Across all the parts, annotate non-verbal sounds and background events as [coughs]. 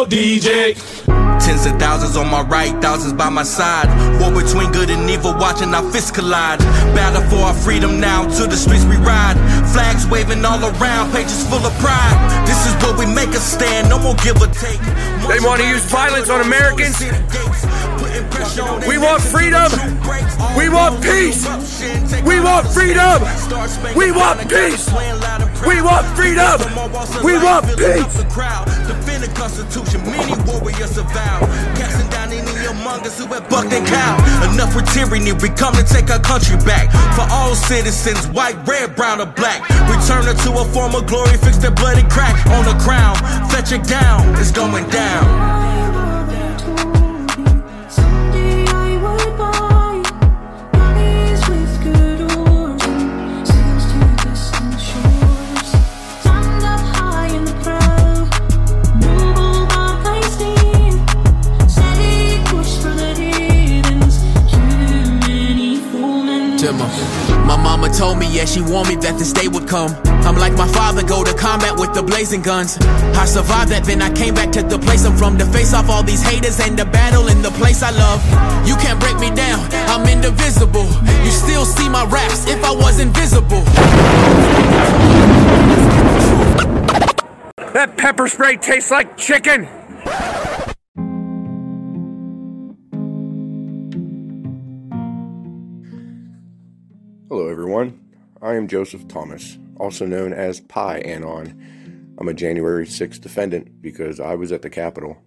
your DJ. Tens of thousands on my right, thousands by my side. War between good and evil, watching our fists collide. Battle for our freedom now, to the streets we ride. Flags waving all around, pages full of pride. This is where we make a stand, no more give or take. They want to use violence on Americans. We want freedom. We want peace. We want freedom. We want peace. We want freedom. We want peace. Defend the Constitution, many warriors avow. Casting down any among us who have bucked and cow. Enough with tyranny, we come to take our country back. For all citizens, white, red, brown, or black. Return her to a form of glory, fix their bloody crack on the crown. Fetch it down, it's going down. Timmer. My mama told me, yeah, she warned me that this day would come. I'm like my father, go to combat with the blazing guns. I survived that, then I came back to the place I'm from to face off all these haters and the battle in the place I love. You can't break me down, I'm indivisible. You still see my raps if I was invisible. That pepper spray tastes like chicken. I am Joseph Thomas, also known as Pi Anon. I'm a January 6th defendant because I was at the Capitol.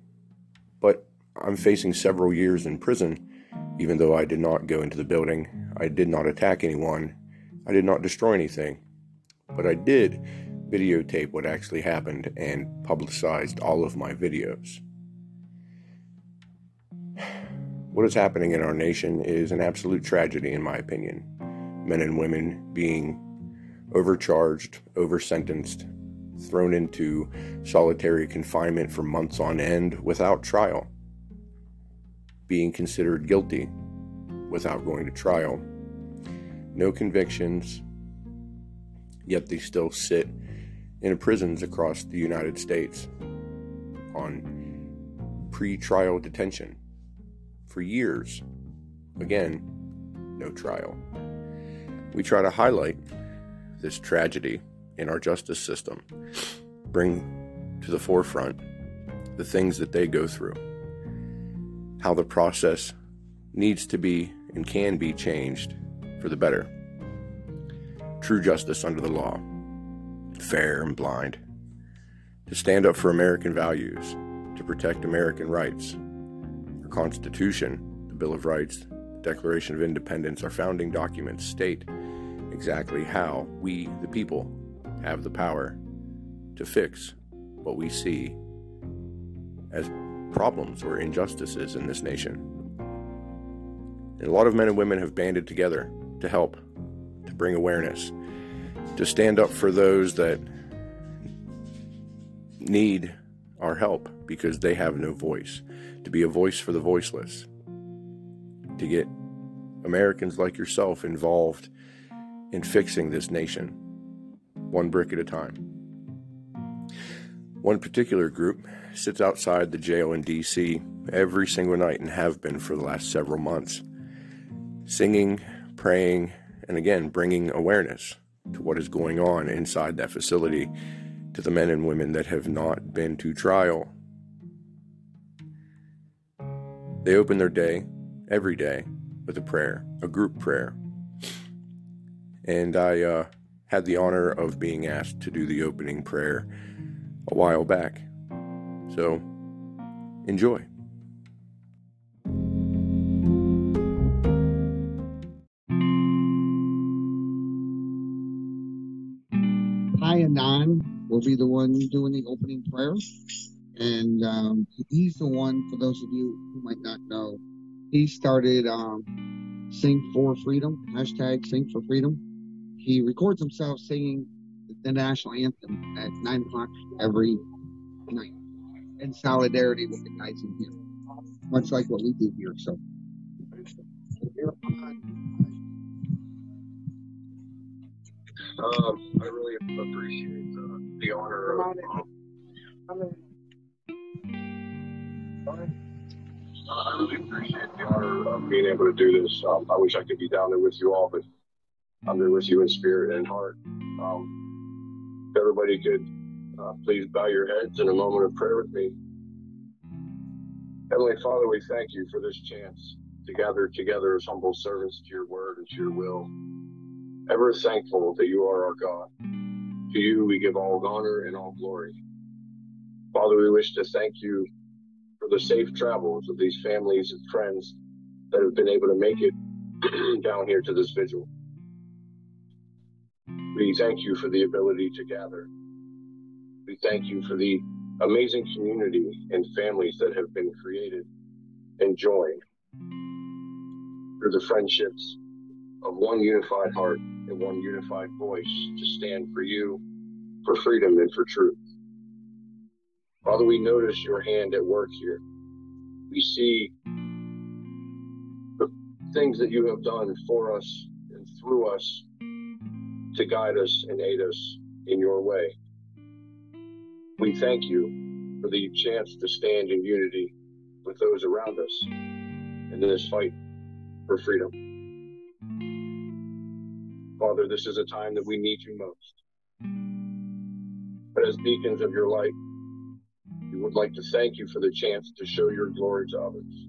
But I'm facing several years in prison, even though I did not go into the building, I did not attack anyone, I did not destroy anything. But I did videotape what actually happened and publicized all of my videos. [sighs] What is happening in our nation is an absolute tragedy, in my opinion men and women being overcharged, oversentenced, thrown into solitary confinement for months on end without trial, being considered guilty without going to trial, no convictions, yet they still sit in prisons across the United States on pre trial detention for years. Again, no trial. We try to highlight this tragedy in our justice system, bring to the forefront the things that they go through, how the process needs to be and can be changed for the better. True justice under the law, fair and blind, to stand up for American values, to protect American rights. Our Constitution, the Bill of Rights, the Declaration of Independence, our founding documents state exactly how we, the people, have the power to fix what we see as problems or injustices in this nation. And a lot of men and women have banded together to help, to bring awareness, to stand up for those that need our help because they have no voice, to be a voice for the voiceless, to get Americans like yourself involved in fixing this nation, one brick at a time. One particular group sits outside the jail in D.C. every single night and have been for the last several months, singing, praying, and again bringing awareness to what is going on inside that facility to the men and women that have not been to trial. They open their day every day with a prayer, a group prayer. And I uh, had the honor of being asked to do the opening prayer a while back. So, enjoy. Anon will be the one doing the opening prayer. And um, he's the one, for those of you who might not know, he started um, Sing for Freedom, hashtag Sing for Freedom. He records himself singing the national anthem at 9 o'clock every night in solidarity with the guys in here, much like what we do here. So, Um, I really appreciate the, the honor of um, I really appreciate the honor of being able to do this. Um, I wish I could be down there with you all, but I'm there with you in spirit and heart. Um, if everybody could uh, please bow your heads in a moment of prayer with me. Heavenly Father, we thank you for this chance to gather together as humble servants to your word and to your will. Ever thankful that you are our God. To you we give all honor and all glory. Father, we wish to thank you for the safe travels of these families and friends that have been able to make it [clears throat] down here to this vigil. We thank you for the ability to gather. We thank you for the amazing community and families that have been created and joined through the friendships of one unified heart and one unified voice to stand for you, for freedom, and for truth. Father, we notice your hand at work here. We see the things that you have done for us and through us to guide us and aid us in your way. We thank you for the chance to stand in unity with those around us in this fight for freedom. Father, this is a time that we need you most. But as beacons of your light, we would like to thank you for the chance to show your glory to others.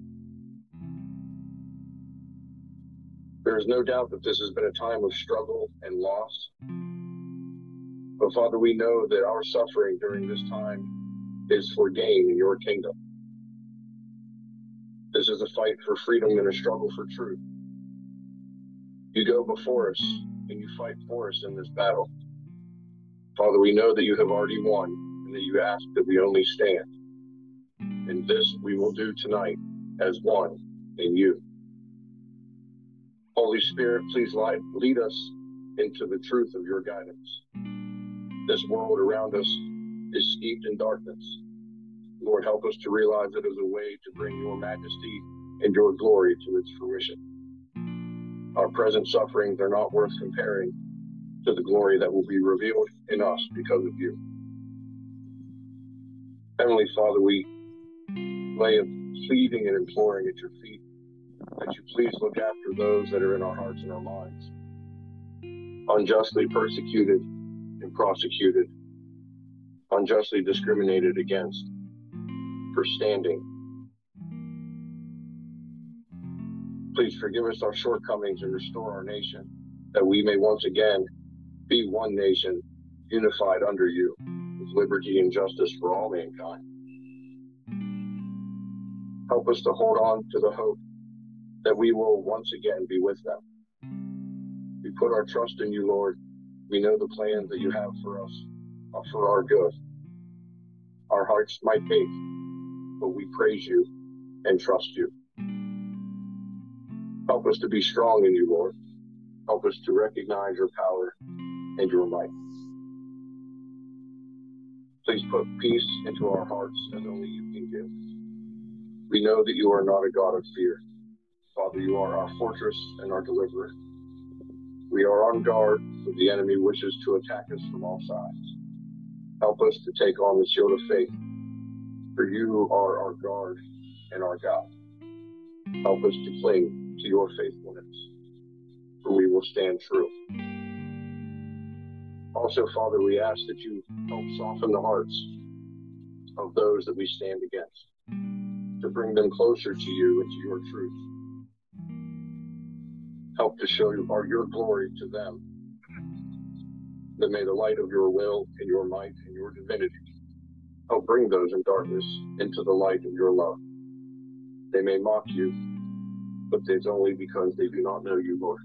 There is no doubt that this has been a time of struggle and loss. But Father, we know that our suffering during this time is for gain in your kingdom. This is a fight for freedom and a struggle for truth. You go before us and you fight for us in this battle. Father, we know that you have already won and that you ask that we only stand. And this we will do tonight as one in you. Holy Spirit, please light, lead us into the truth of your guidance. This world around us is steeped in darkness. Lord, help us to realize it as a way to bring your majesty and your glory to its fruition. Our present sufferings are not worth comparing to the glory that will be revealed in us because of you. Heavenly Father, we lay pleading and imploring at your feet that you please look after those that are in our hearts and our minds, unjustly persecuted and prosecuted, unjustly discriminated against for standing. Please forgive us our shortcomings and restore our nation that we may once again be one nation unified under you with liberty and justice for all mankind. Help us to hold on to the hope that we will once again be with them. We put our trust in you, Lord. We know the plans that you have for us are for our good. Our hearts might ache, but we praise you and trust you. Help us to be strong in you, Lord. Help us to recognize your power and your might. Please put peace into our hearts as only you can give. We know that you are not a God of fear. Father, you are our fortress and our deliverer. We are on guard, but the enemy wishes to attack us from all sides. Help us to take on the shield of faith, for you are our guard and our God. Help us to cling to your faithfulness, for we will stand true. Also, Father, we ask that you help soften the hearts of those that we stand against, to bring them closer to you and to your truth. Help to show you, our, your glory to them, that may the light of your will and your might and your divinity help bring those in darkness into the light of your love. They may mock you, but it's only because they do not know you, Lord.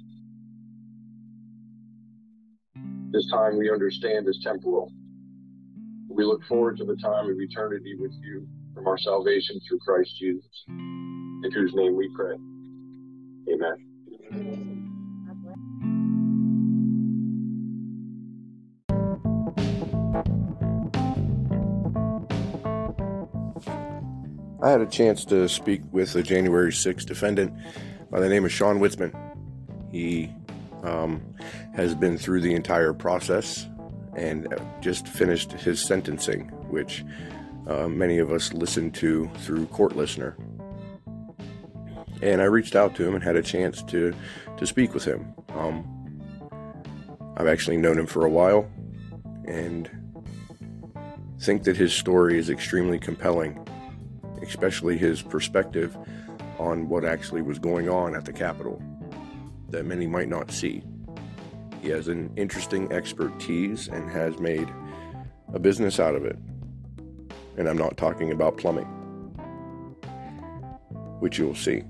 This time we understand is temporal. We look forward to the time of eternity with you from our salvation through Christ Jesus, in whose name we pray. Amen. I had a chance to speak with a January 6th defendant by the name of Shawn Witzemann. He um, has been through the entire process and just finished his sentencing, which uh, many of us listened to through Court Listener. And I reached out to him and had a chance to, to speak with him. Um, I've actually known him for a while and think that his story is extremely compelling, especially his perspective on what actually was going on at the Capitol that many might not see. He has an interesting expertise and has made a business out of it. And I'm not talking about plumbing, which you'll see.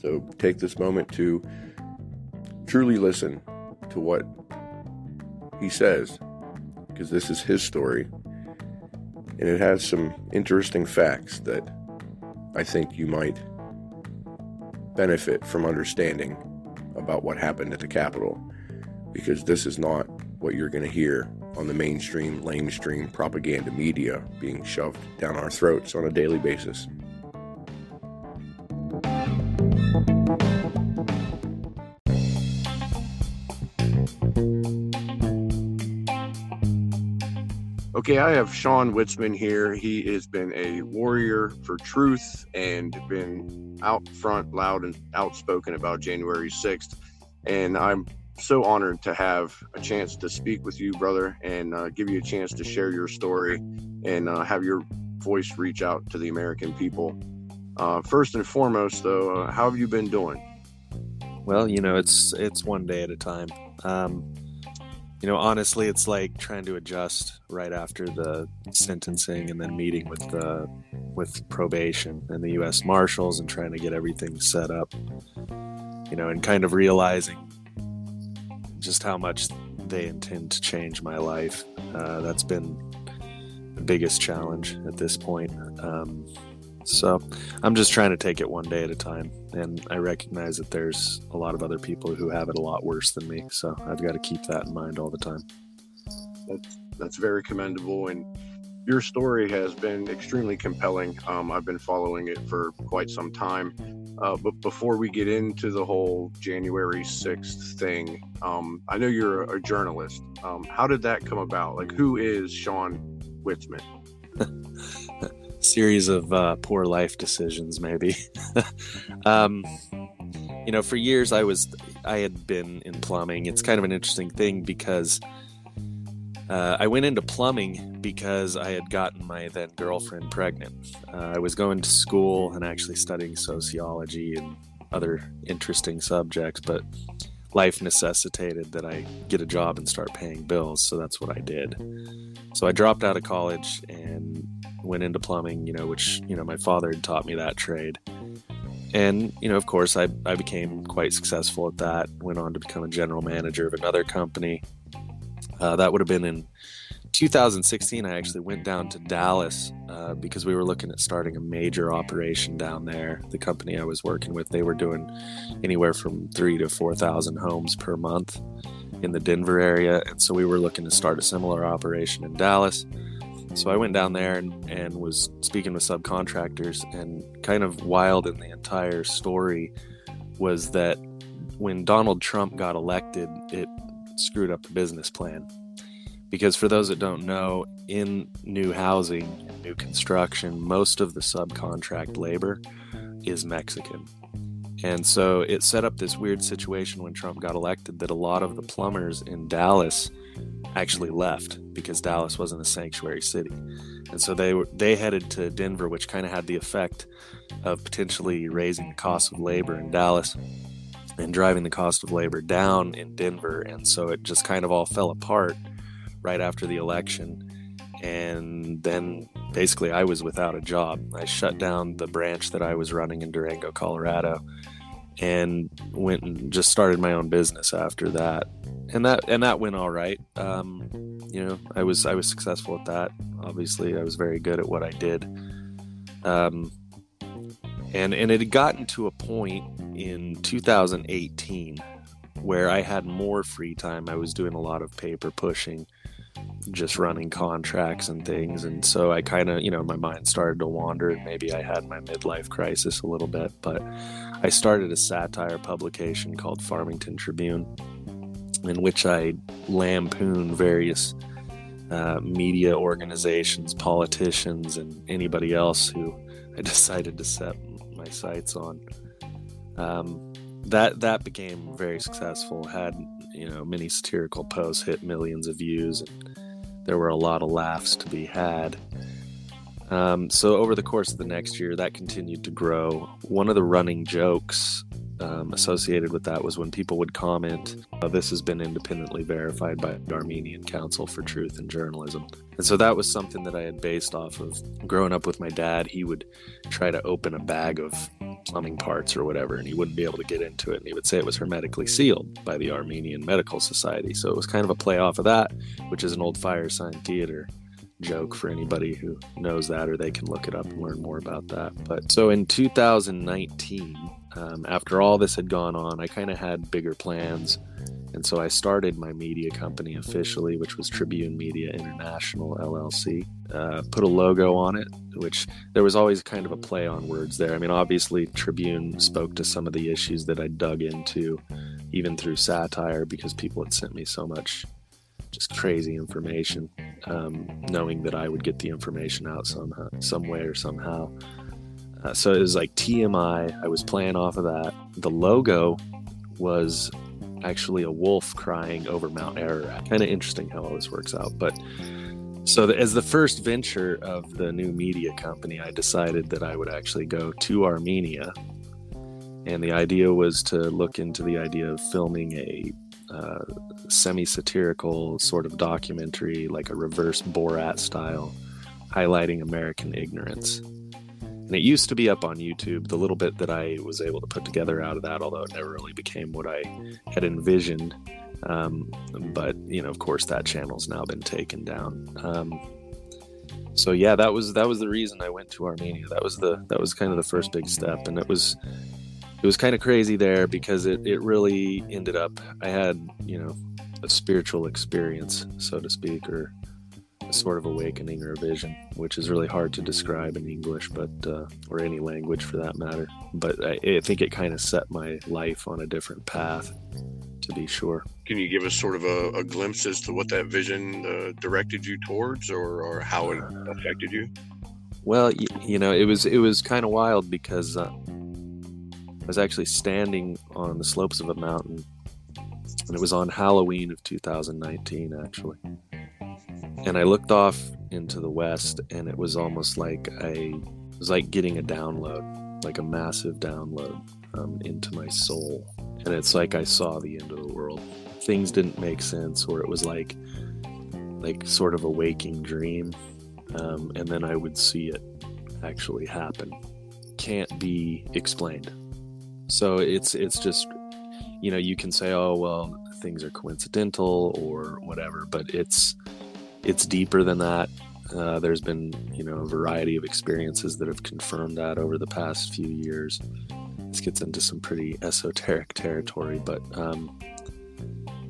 So take this moment to truly listen to what he says, because this is his story. And it has some interesting facts that I think you might benefit from understanding about what happened at the Capitol, because this is not what you're going to hear on the mainstream, lamestream propaganda media being shoved down our throats on a daily basis. Okay, I have Shawn Witzemann here. He has been a warrior for truth and been out front, loud, and outspoken about January 6th. And I'm so honored to have a chance to speak with you, brother, and uh, give you a chance to share your story and uh, have your voice reach out to the American people. Uh, first and foremost, though, uh, how have you been doing? Well, you know, it's it's one day at a time. Um, you know, honestly, it's like trying to adjust right after the sentencing and then meeting with the with probation and the U.S. Marshals and trying to get everything set up. You know, and kind of realizing just how much they intend to change my life. Uh, that's been the biggest challenge at this point. Um, so I'm just trying to take it one day at a time. And I recognize that there's a lot of other people who have it a lot worse than me. So I've got to keep that in mind all the time. That's, that's very commendable. And your story has been extremely compelling. Um, I've been following it for quite some time. Uh, but before we get into the whole January 6th thing, um, I know you're a, a journalist. Um, how did that come about? Like, who is Shawn Witzemann? Series of uh, poor life decisions, maybe. [laughs] um, you know, for years I was, I had been in plumbing. It's kind of an interesting thing because uh, I went into plumbing because I had gotten my then girlfriend pregnant. Uh, I was going to school and actually studying sociology and other interesting subjects, but life necessitated that I get a job and start paying bills. So that's what I did. So I dropped out of college and went into plumbing, you know, which, you know, my father had taught me that trade. And, you know, of course, I, I became quite successful at that, went on to become a general manager of another company. Uh, that would have been in 2016. I actually went down to Dallas uh, because we were looking at starting a major operation down there. The company I was working with, they were doing anywhere from three to 4,000 homes per month in the Denver area. And so we were looking to start a similar operation in Dallas. So I went down there and, and was speaking with subcontractors, and kind of wild in the entire story was that when Donald Trump got elected, it screwed up the business plan. Because for those that don't know, in new housing, and new construction, most of the subcontract labor is Mexican. And so it set up this weird situation when Trump got elected that a lot of the plumbers in Dallas actually left because Dallas wasn't a sanctuary city. And so they were, they headed to Denver, which kind of had the effect of potentially raising the cost of labor in Dallas and driving the cost of labor down in Denver. And so it just kind of all fell apart right after the election. And then basically, I was without a job. I shut down the branch that I was running in Durango, Colorado, and went and just started my own business after that. And that and that went all right. Um, you know, I was I was successful at that. Obviously, I was very good at what I did. Um, and and it had gotten to a point in 2018 where I had more free time. I was doing a lot of paper pushing, just running contracts and things. And so I kind of, you know, my mind started to wander and maybe I had my midlife crisis a little bit. But I started a satire publication called Farmington Tribune, in which I lampoon various uh, media organizations, politicians, and anybody else who I [laughs] decided to set my sights on. Um, that that became very successful. Had you know many satirical posts hit millions of views, and there were a lot of laughs to be had. Um, so over the course of the next year, that continued to grow. One of the running jokes um, associated with that was when people would comment, uh, "This has been independently verified by the Armenian Council for Truth and Journalism," and so that was something that I had based off of growing up with my dad. He would try to open a bag of plumbing parts or whatever, and he wouldn't be able to get into it, and he would say it was hermetically sealed by the Armenian Medical Society. So it was kind of a play off of that, which is an old fire sign theater joke for anybody who knows that or they can look it up and learn more about that. But so in 2019 um, after all this had gone on i kind of had bigger plans. And so i started my media company officially which was tribune media international llc uh, put a logo on it which there was always kind of a play on words there. I mean obviously tribune spoke to some of the issues that i dug into even through satire because people had sent me so much just crazy information, um, knowing that I would get the information out somehow, some way or somehow. Uh, so it was like TMI. I was playing off of that. The logo was actually a wolf crying over Mount Ararat. Kind of interesting how all this works out. But so the, as the first venture of the new media company, I decided that I would actually go to Armenia. And the idea was to look into the idea of filming a uh, semi satirical sort of documentary, like a reverse Borat style, highlighting American ignorance. And it used to be up on YouTube, the little bit that I was able to put together out of that, although it never really became what I had envisioned. Um, but, you know, of course, that channel's now been taken down. Um, so yeah, that was that was the reason I went to Armenia. That was the that was kind of the first big step, and it was it was kind of crazy there because it, it really ended up i had you know a spiritual experience so to speak or a sort of awakening or a vision which is really hard to describe in english but uh, or any language for that matter but i, I think it kind of set my life on a different path to be sure Can you give us sort of a, a glimpse as to what that vision uh, directed you towards, or, or how it affected you? Well, y- you know, it was it was kind of wild because uh, was actually standing on the slopes of a mountain, and it was on Halloween of 2019, actually. And I looked off into the west, and it was almost like a it was like getting a download, like a massive download um, into my soul. And it's like I saw the end of the world. Things didn't make sense, or it was like like sort of a waking dream um, and then I would see it actually happen. Can't be explained. So it's it's just you know you can say oh well things are coincidental or whatever, but it's it's deeper than that. Uh, there's been you know a variety of experiences that have confirmed that over the past few years. This gets into some pretty esoteric territory, but um,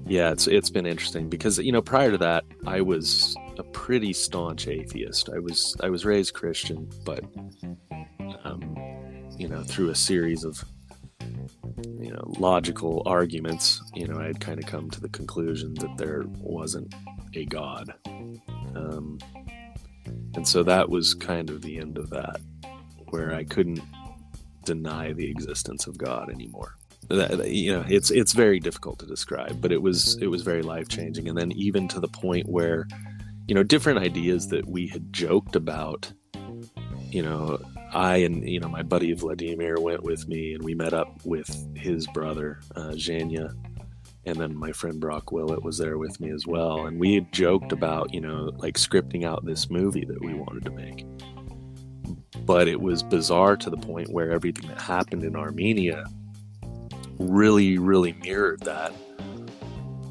yeah, it's it's been interesting because you know prior to that I was a pretty staunch atheist. I was I was raised Christian, but um, you know through a series of you know logical arguments, you know I had kind of come to the conclusion that there wasn't a God, um, and so that was kind of the end of that, where I couldn't deny the existence of God anymore. That, you know it's it's very difficult to describe but it was it was very life changing and then even to the point where you know different ideas that we had joked about you know i and you know my buddy vladimir went with me and we met up with his brother uh, and then my friend brock willett was there with me as well. And we had joked about you know like scripting out this movie that we wanted to make. But it was bizarre to the point where everything that happened in armenia really really mirrored that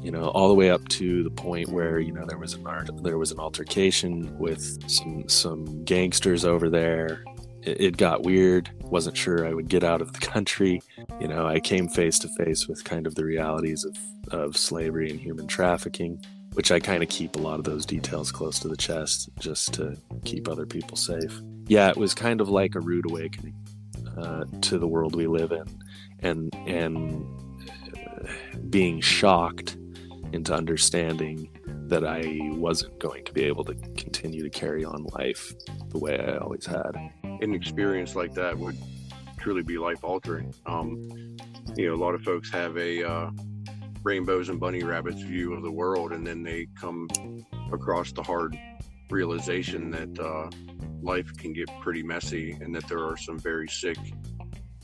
you know all the way up to the point where you know there was an art, there was an altercation with some some gangsters over there it, got weird. Wasn't sure i would get out of the country. You know i came face to face with kind of the realities of of slavery and human trafficking which i kind of keep a lot of those details close to the chest just to keep other people safe. Yeah it was kind of like a rude awakening uh, to the world we live in and and uh, being shocked into understanding that I wasn't going to be able to continue to carry on life the way I always had. An experience like that would truly be life altering. Um, you know, a lot of folks have a uh, rainbows and bunny rabbits view of the world, and then they come across the hard realization that uh, life can get pretty messy and that there are some very sick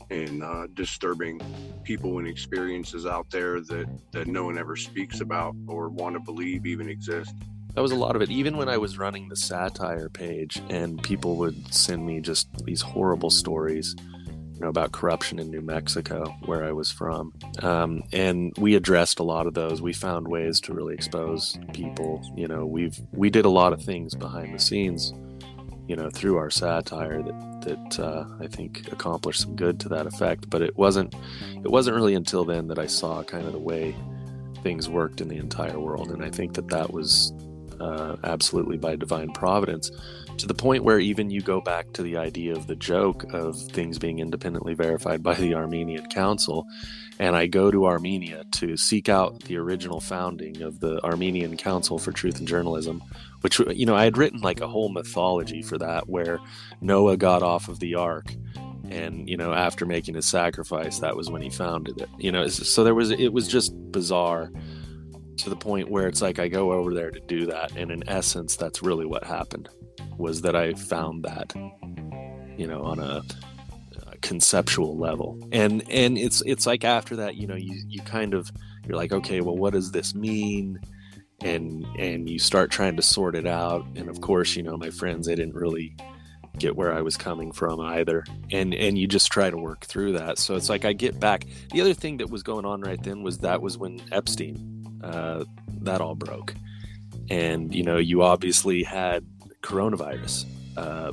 and uh, disturbing people and experiences out there that that no one ever speaks about or want to believe even exist. That was a lot of it. Even when I was running the satire page, and people would send me just these horrible stories, you know, about corruption in New Mexico, where I was from, um, and we addressed a lot of those. We found ways to really expose people. You know, we've we did a lot of things behind the scenes you know, through our satire that that uh, I think accomplished some good to that effect. But it wasn't it wasn't really until then that I saw kind of the way things worked in the entire world, and I think that that was uh, absolutely by divine providence. To the point where even you go back to the idea of the joke of things being independently verified by the Armenian Council, and I go to Armenia to seek out the original founding of the Armenian Council for Truth and Journalism, which you know I had written like a whole mythology for that where Noah got off of the ark and you know after making his sacrifice that was when he founded it you know so there was it was just bizarre to the point where it's like I go over there to do that and in essence that's really what happened was that I found that you know on a conceptual level. And and it's it's like after that you know you you kind of you're like okay well what does this mean? And and you start trying to sort it out. And of course you know my friends they didn't really get where I was coming from either. And and you just try to work through that. So it's like I get back. The other thing that was going on right then was that was when Epstein uh, that all broke and you know you obviously had coronavirus uh,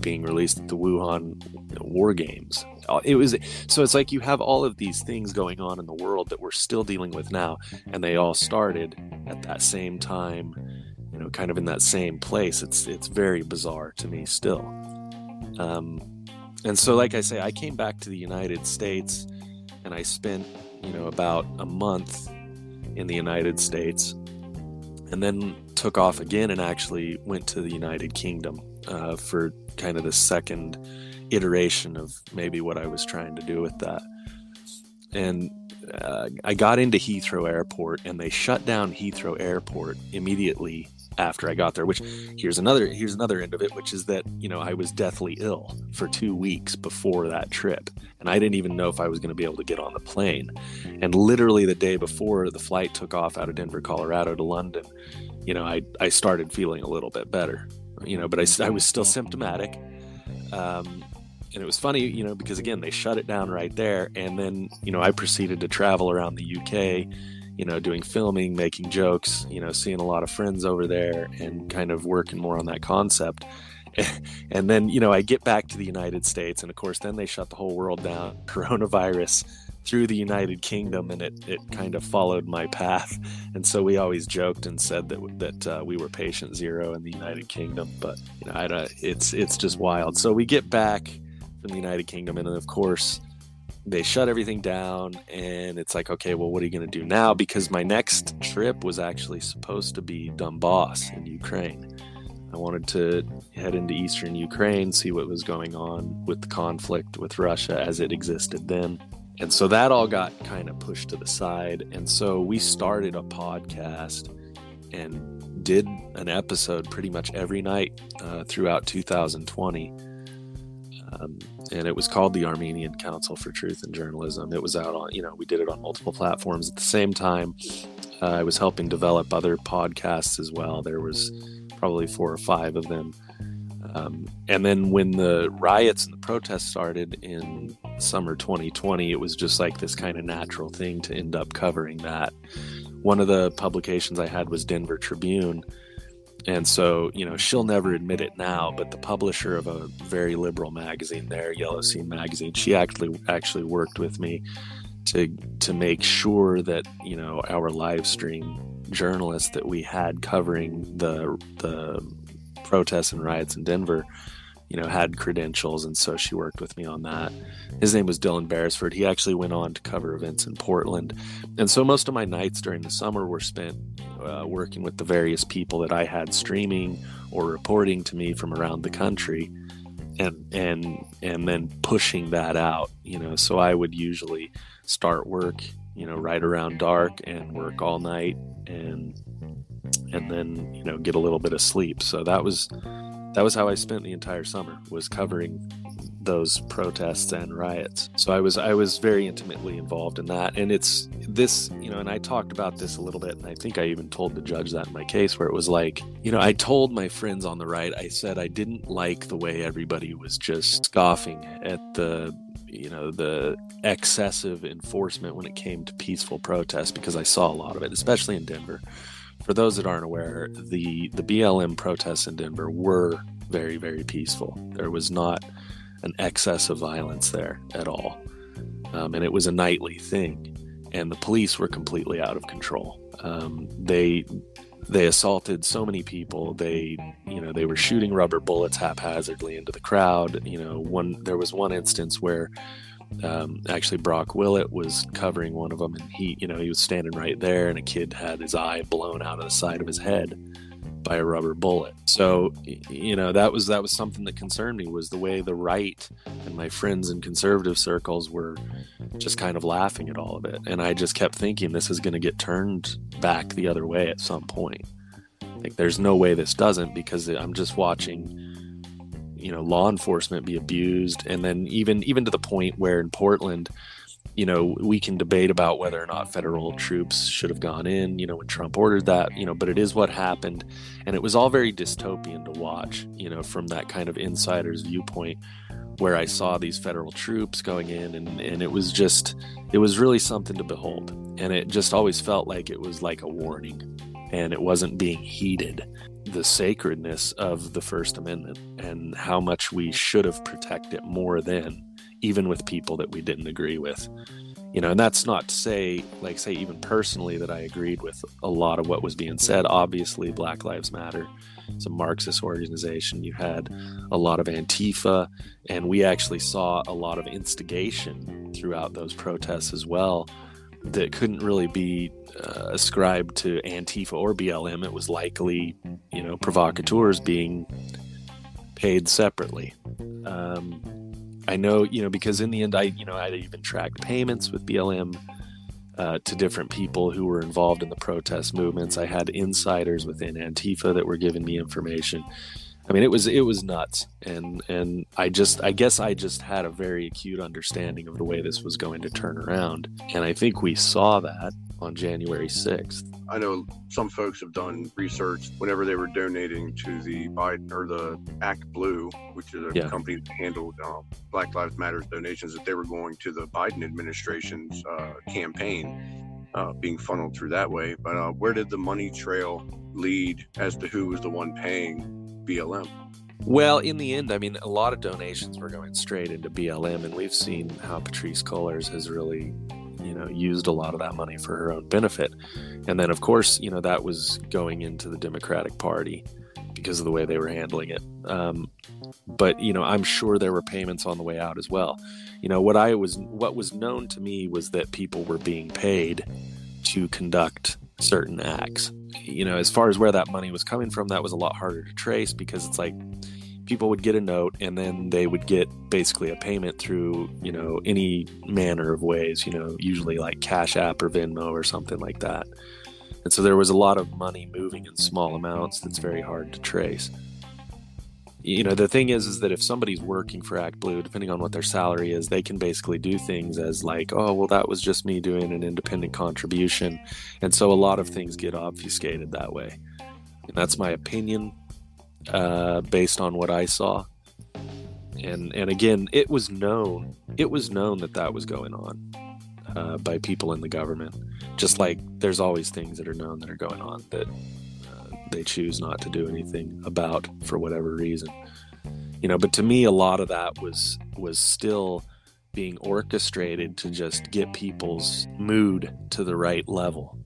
being released at the Wuhan War Games. Uh, It was so it's like you have all of these things going on in the world that we're still dealing with now, and they all started at that same time, you know, kind of in that same place. It's it's very bizarre to me still. Um, and so, like I say, I came back to the United States, and I spent you know about a month in the United States, and then took off again and actually went to the United Kingdom uh, for kind of the second iteration of maybe what I was trying to do with that. And uh, I got into Heathrow Airport, and they shut down Heathrow Airport immediately after I got there. Which here's another here's another end of it, which is that you know I was deathly ill for two weeks before that trip, and I didn't even know if I was going to be able to get on the plane. And literally the day before the flight took off out of Denver, Colorado to London, you know I I started feeling a little bit better, you know, but I I was still symptomatic. Um, and it was funny, you know, because again, they shut it down right there. And then, you know, I proceeded to travel around the UK, you know, doing filming, making jokes, you know, seeing a lot of friends over there and kind of working more on that concept. [laughs] And then, you know, I get back to the United States, and of course, then they shut the whole world down, [laughs] coronavirus through the United Kingdom, and it, it kind of followed my path. And so we always joked and said that that uh, we were patient zero in the United Kingdom, but you know, I don't, it's it's just wild. So we get back from the United Kingdom, and then of course they shut everything down, and it's like, okay, well, what are you going to do now? Because my next trip was actually supposed to be Donbass in Ukraine. I wanted to head into eastern Ukraine, see what was going on with the conflict with Russia as it existed then. And so that all got kind of pushed to the side. And so we started a podcast and did an episode pretty much every night uh, throughout 2020. Um, and it was called the Armenian Council for Truth and Journalism. It was out on, you know, we did it on multiple platforms at the same time. Uh, I was helping develop other podcasts as well. There was probably four or five of them. Um, and then when the riots and the protests started in summer 2020, it was just like this kind of natural thing to end up covering that. One of the publications I had was Denver Tribune. And so, you know, she'll never admit it now, but the publisher of a very liberal magazine there, Yellow Scene magazine, she actually actually worked with me to to make sure that, you know, our live stream journalists that we had covering the the protests and riots in Denver, you know, had credentials, and so she worked with me on that. His name was Dylan Beresford. He actually went on to cover events in Portland, and so most of my nights during the summer were spent uh, working with the various people that I had streaming or reporting to me from around the country, and and and then pushing that out. You know, so I would usually start work, you know, right around dark and work all night and and then you know get a little bit of sleep so that was that was how i spent the entire summer was covering those protests and riots. So i was i was very intimately involved in that. And it's this you know and i talked about this a little bit and i think i even told the judge that in my case where it was like you know i told my friends on the right i said i didn't like the way everybody was just scoffing at the you know the excessive enforcement when it came to peaceful protests because i saw a lot of it especially in denver for those that aren't aware, the the BLM protests in Denver were very very peaceful. There was not an excess of violence there at all, um, and it was a nightly thing. And the police were completely out of control. Um, they they assaulted so many people. They you know they were shooting rubber bullets haphazardly into the crowd. You know one there was one instance where um, actually Brock Willett was covering one of them, and he, you know, he was standing right there, and a kid had his eye blown out of the side of his head by a rubber bullet. So, you know, that was that was something that concerned me was the way the right and my friends in conservative circles were just kind of laughing at all of it, and I just kept thinking this is going to get turned back the other way at some point. Like, there's no way this doesn't because I'm just watching you know law enforcement be abused. And then even even to the point where in portland you know we can debate about whether or not federal troops should have gone in you know when trump ordered that you know but it is what happened. And it was all very dystopian to watch you know from that kind of insider's viewpoint where i saw these federal troops going in and, and it was just it was really something to behold. And it just always felt like it was like a warning and it wasn't being heeded the sacredness of the First Amendment and how much we should have protected it more than, even with people that we didn't agree with. You know, and that's not to say, like, say, even personally, that I agreed with a lot of what was being said. Obviously, Black Lives Matter. It's a Marxist organization. You had a lot of Antifa, and we actually saw a lot of instigation throughout those protests as well that couldn't really be uh, ascribed to Antifa or BLM. It was likely, you know, provocateurs being paid separately. Um, I know, you know, because in the end, I, you know, I even tracked payments with BLM uh, to different people who were involved in the protest movements. I had insiders within Antifa that were giving me information. I mean, it was it was nuts, and and I just I guess I just had a very acute understanding of the way this was going to turn around, and I think we saw that on January sixth. I know some folks have done research whenever they were donating to the Biden or the Act Blue, which is a Yeah. company that handled um, Black Lives Matters donations, that they were going to the Biden administration's uh, campaign, uh, being funneled through that way. But uh, where did the money trail lead as to who was the one paying BLM? Well, in the end, I mean, a lot of donations were going straight into BLM, and we've seen how Patrisse Cullors has really, you know, used a lot of that money for her own benefit. And then, of course, you know, that was going into the Democratic Party because of the way they were handling it. Um, but you know, I'm sure there were payments on the way out as well. You know, what I was, what was known to me was that people were being paid to conduct certain acts. You know, as far as where that money was coming from, that was a lot harder to trace because it's like people would get a note and then they would get basically a payment through, you know, any manner of ways, you know, usually like Cash App or Venmo or something like that. And so there was a lot of money moving in small amounts that's very hard to trace. You know, the thing is, is that if somebody's working for Act Blue, depending on what their salary is, they can basically do things as like, oh, well, that was just me doing an independent contribution. And so a lot of things get obfuscated that way. And that's my opinion uh, based on what I saw. And and again, it was known. It was known that that was going on uh, by people in the government. Just like there's always things that are known that are going on that they choose not to do anything about for whatever reason. You know, but to me, a lot of that was was still being orchestrated to just get people's mood to the right level.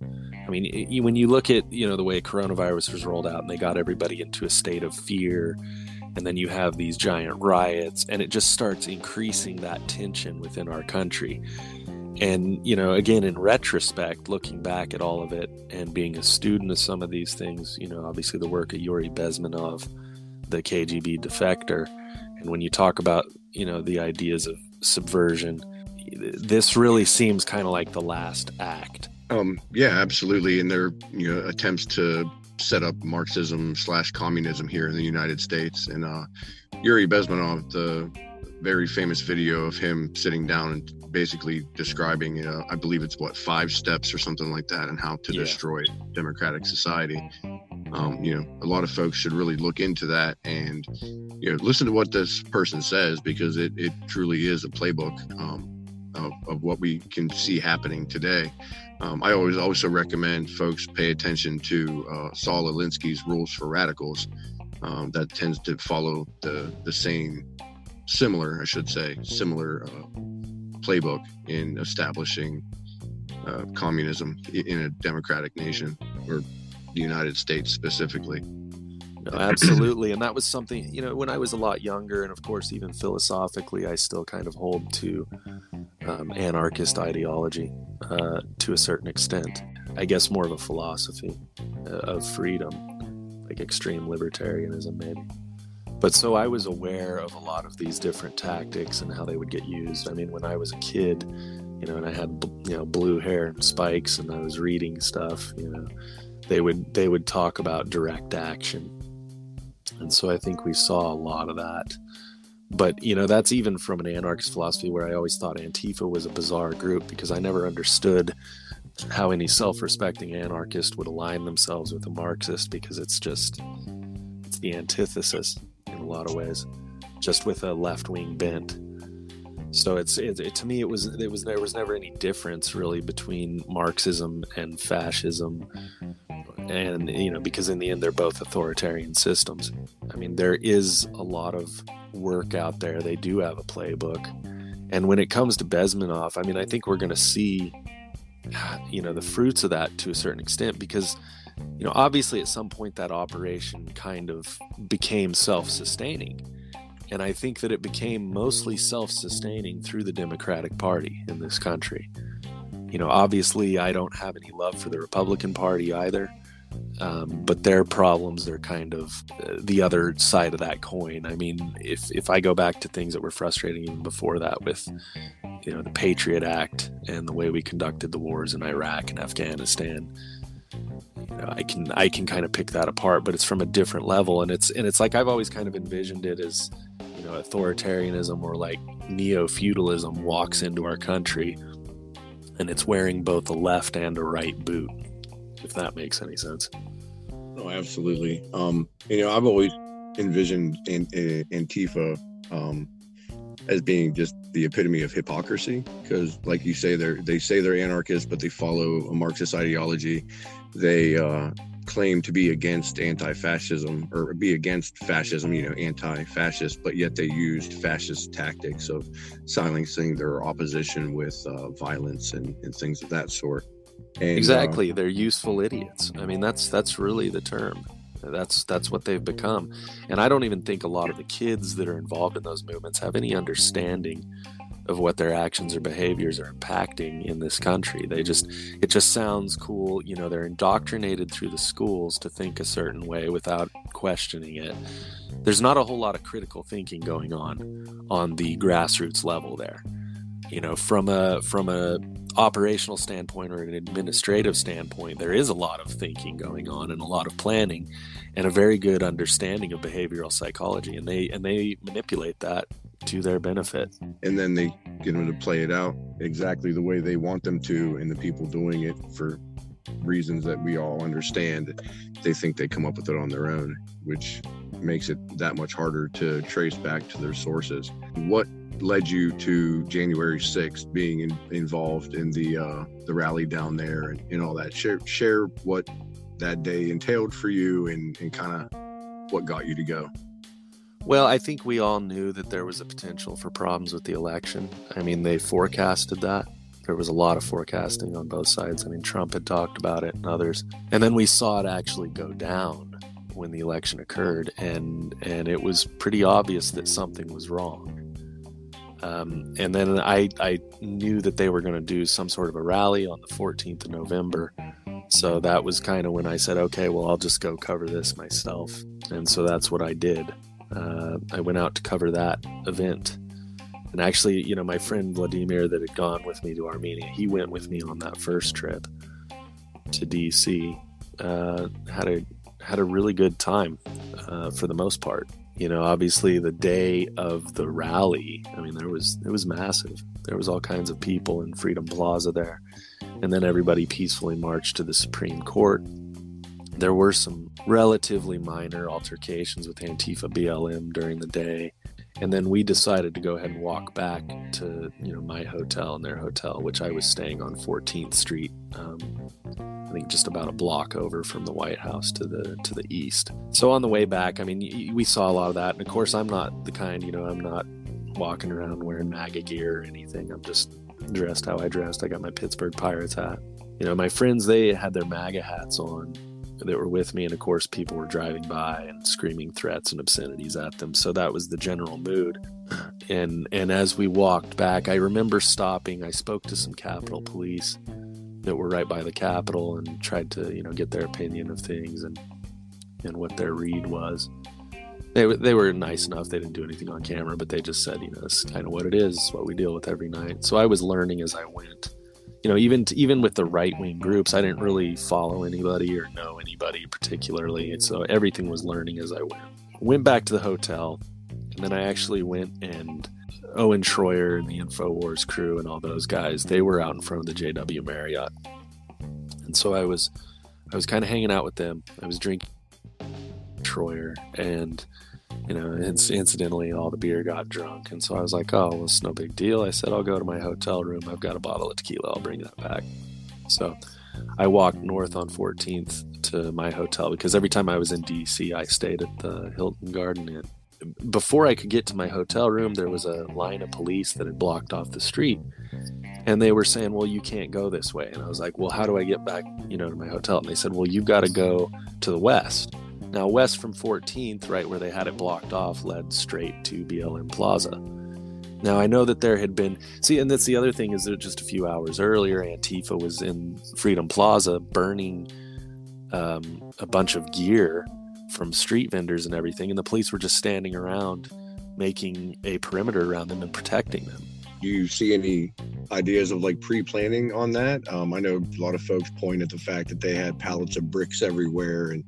I mean, it- when you look at you know the way coronavirus was rolled out, and they got everybody into a state of fear, and then you have these giant riots and it just starts increasing that tension within our country and you know again in retrospect looking back at all of it and being a student of some of these things you know obviously the work of yuri bezmenov the kgb defector and when you talk about you know the ideas of subversion this really seems kind of like the last act Um, yeah, absolutely. And their you know attempts to set up Marxism slash communism here in the United States. And uh, Yuri Bezmenov, the very famous video of him sitting down and basically describing, uh, I believe it's what five steps or something like that, and how to Yeah. destroy democratic society. Um, you know, a lot of folks should really look into that and you know listen to what this person says because it it truly is a playbook um, of, of what we can see happening today. Um, I always also recommend folks pay attention to uh, Saul Alinsky's Rules for Radicals. Um, that tends to follow the the same, similar, I should say, similar uh, playbook in establishing uh, communism in a democratic nation or the United States specifically. No, absolutely. And that was something, you know, when I was a lot younger, and of course, even philosophically, I still kind of hold to um, anarchist ideology uh, to a certain extent. I guess more of a philosophy uh, of freedom, like extreme libertarianism, maybe. But so I was aware of a lot of these different tactics and how they would get used. I mean, when I was a kid, you know, and I had you know blue hair and spikes, and I was reading stuff, you know, they would they would talk about direct action and so I think we saw a lot of that. But, you know, that's even from an anarchist philosophy where I always thought Antifa was a bizarre group because I never understood how any self respecting anarchist would align themselves with a Marxist because it's just, it's the antithesis in a lot of ways, just with a left wing bent. So it's it, it, to me it was it was there was never any difference really between Marxism and fascism. And you know because in the end they're both authoritarian systems. I mean there is a lot of work out there. They do have a playbook. And when it comes to bezmenov i mean i think we're going to see you know the fruits of that to a certain extent because you know obviously at some point that operation kind of became self-sustaining and i think that it became mostly self-sustaining through the democratic party in this country you know obviously i don't have any love for the republican party either um, but their problems are kind of uh, the other side of that coin. I mean, if if I go back to things that were frustrating even before that, with you know the Patriot Act and the way we conducted the wars in Iraq and Afghanistan, you know, I can I can kind of pick that apart, but it's from a different level, and it's and it's like I've always kind of envisioned it as you know authoritarianism or like neo feudalism walks into our country, and it's wearing both a left and a right boot if that makes any sense. Oh, absolutely. Um, you know, I've always envisioned an, Antifa um, as being just the epitome of hypocrisy, because, like you say, they they say they're anarchists, but they follow a Marxist ideology. They uh, claim to be against anti-fascism or be against fascism, you know, anti-fascist, but yet they used fascist tactics of silencing their opposition with uh, violence and, and things of that sort. And, uh, exactly. They're useful idiots. I mean that's that's really the term. That's that's what they've become. And i don't even think a lot of the kids that are involved in those movements have any understanding of what their actions or behaviors are impacting in this country. They just it just sounds cool you know they're indoctrinated through the schools to think a certain way without questioning it. There's not a whole lot of critical thinking going on on the grassroots level there. You know from a from a operational standpoint or an administrative standpoint there is a lot of thinking going on and a lot of planning and a very good understanding of behavioral psychology and they and they manipulate that to their benefit. And then they get them to play it out exactly the way they want them to and the people doing it for reasons that we all understand. They think they come up with it on their own which makes it that much harder to trace back to their sources. What led you to January 6th being in, involved in the uh, the rally down there and, and all that? Share share what that day entailed for you and, and kind of what got you to go well i think we all knew that there was a potential for problems with the election. I mean they forecasted that. There was a lot of forecasting on both sides. I mean trump had talked about it and others. And then we saw it actually go down when the election occurred, and and it was pretty obvious that something was wrong. Um, and then I I knew that they were going to do some sort of a rally on the 14th of November, so that was kind of when I said, okay, well I'll just go cover this myself, and so that's what I did. Uh, I went out to cover that event. And actually, you know, my friend Vladimir that had gone with me to Armenia, he went with me on that first trip to DC. Uh, had a had a really good time uh, for the most part. You know, obviously the day of the rally, I mean, there was it was massive. There was all kinds of people in Freedom Plaza there, and then everybody peacefully marched to the Supreme Court. There were some relatively minor altercations with Antifa BLM during the day and then we decided to go ahead and walk back to you know my hotel and their hotel which i was staying on 14th street um, i think just about a block over from the white house to the to the east. So on the way back i mean we saw a lot of that and of course i'm not the kind you know i'm not walking around wearing maga gear or anything. I'm just dressed how i dressed. I got my pittsburgh pirates hat. You know my friends they had their maga hats on that were with me and of course people were driving by and screaming threats and obscenities at them. So that was the general mood. And and as we walked back i remember stopping. I spoke to some capitol police that were right by the capitol and tried to you know get their opinion of things and and what their read was. They, they were nice enough. They didn't do anything on camera but they just said you know it's kind of what it is. What we deal with every night. So i was learning as i went you know, even even with the right wing groups, I didn't really follow anybody or know anybody particularly, and so everything was learning as I went. Went back to the hotel, and then I actually went and Owen Shroyer and the Infowars crew and all those guys, they were out in front of the JW Marriott, and so I was I was kind of hanging out with them. I was drinking Shroyer and you know, incidentally, all the beer got drunk. And so I was like, oh, well, it's no big deal. I said, I'll go to my hotel room. I've got a bottle of tequila. I'll bring that back. So I walked north on 14th to my hotel because every time I was in DC, I stayed at the Hilton Garden Inn. Before I could get to my hotel room, there was a line of police that had blocked off the street. And they were saying, well, you can't go this way. And I was like, well, how do I get back, you know, to my hotel? And they said, well, you've got to go to the west. Now, west from 14th, right where they had it blocked off, led straight to BLM Plaza. Now, I know that there had been, see, and that's the other thing is that just a few hours earlier, Antifa was in Freedom Plaza burning um, a bunch of gear from street vendors and everything, and the police were just standing around making a perimeter around them and protecting them. Do you see any ideas of like pre-planning on that? Um, I know a lot of folks point at the fact that they had pallets of bricks everywhere and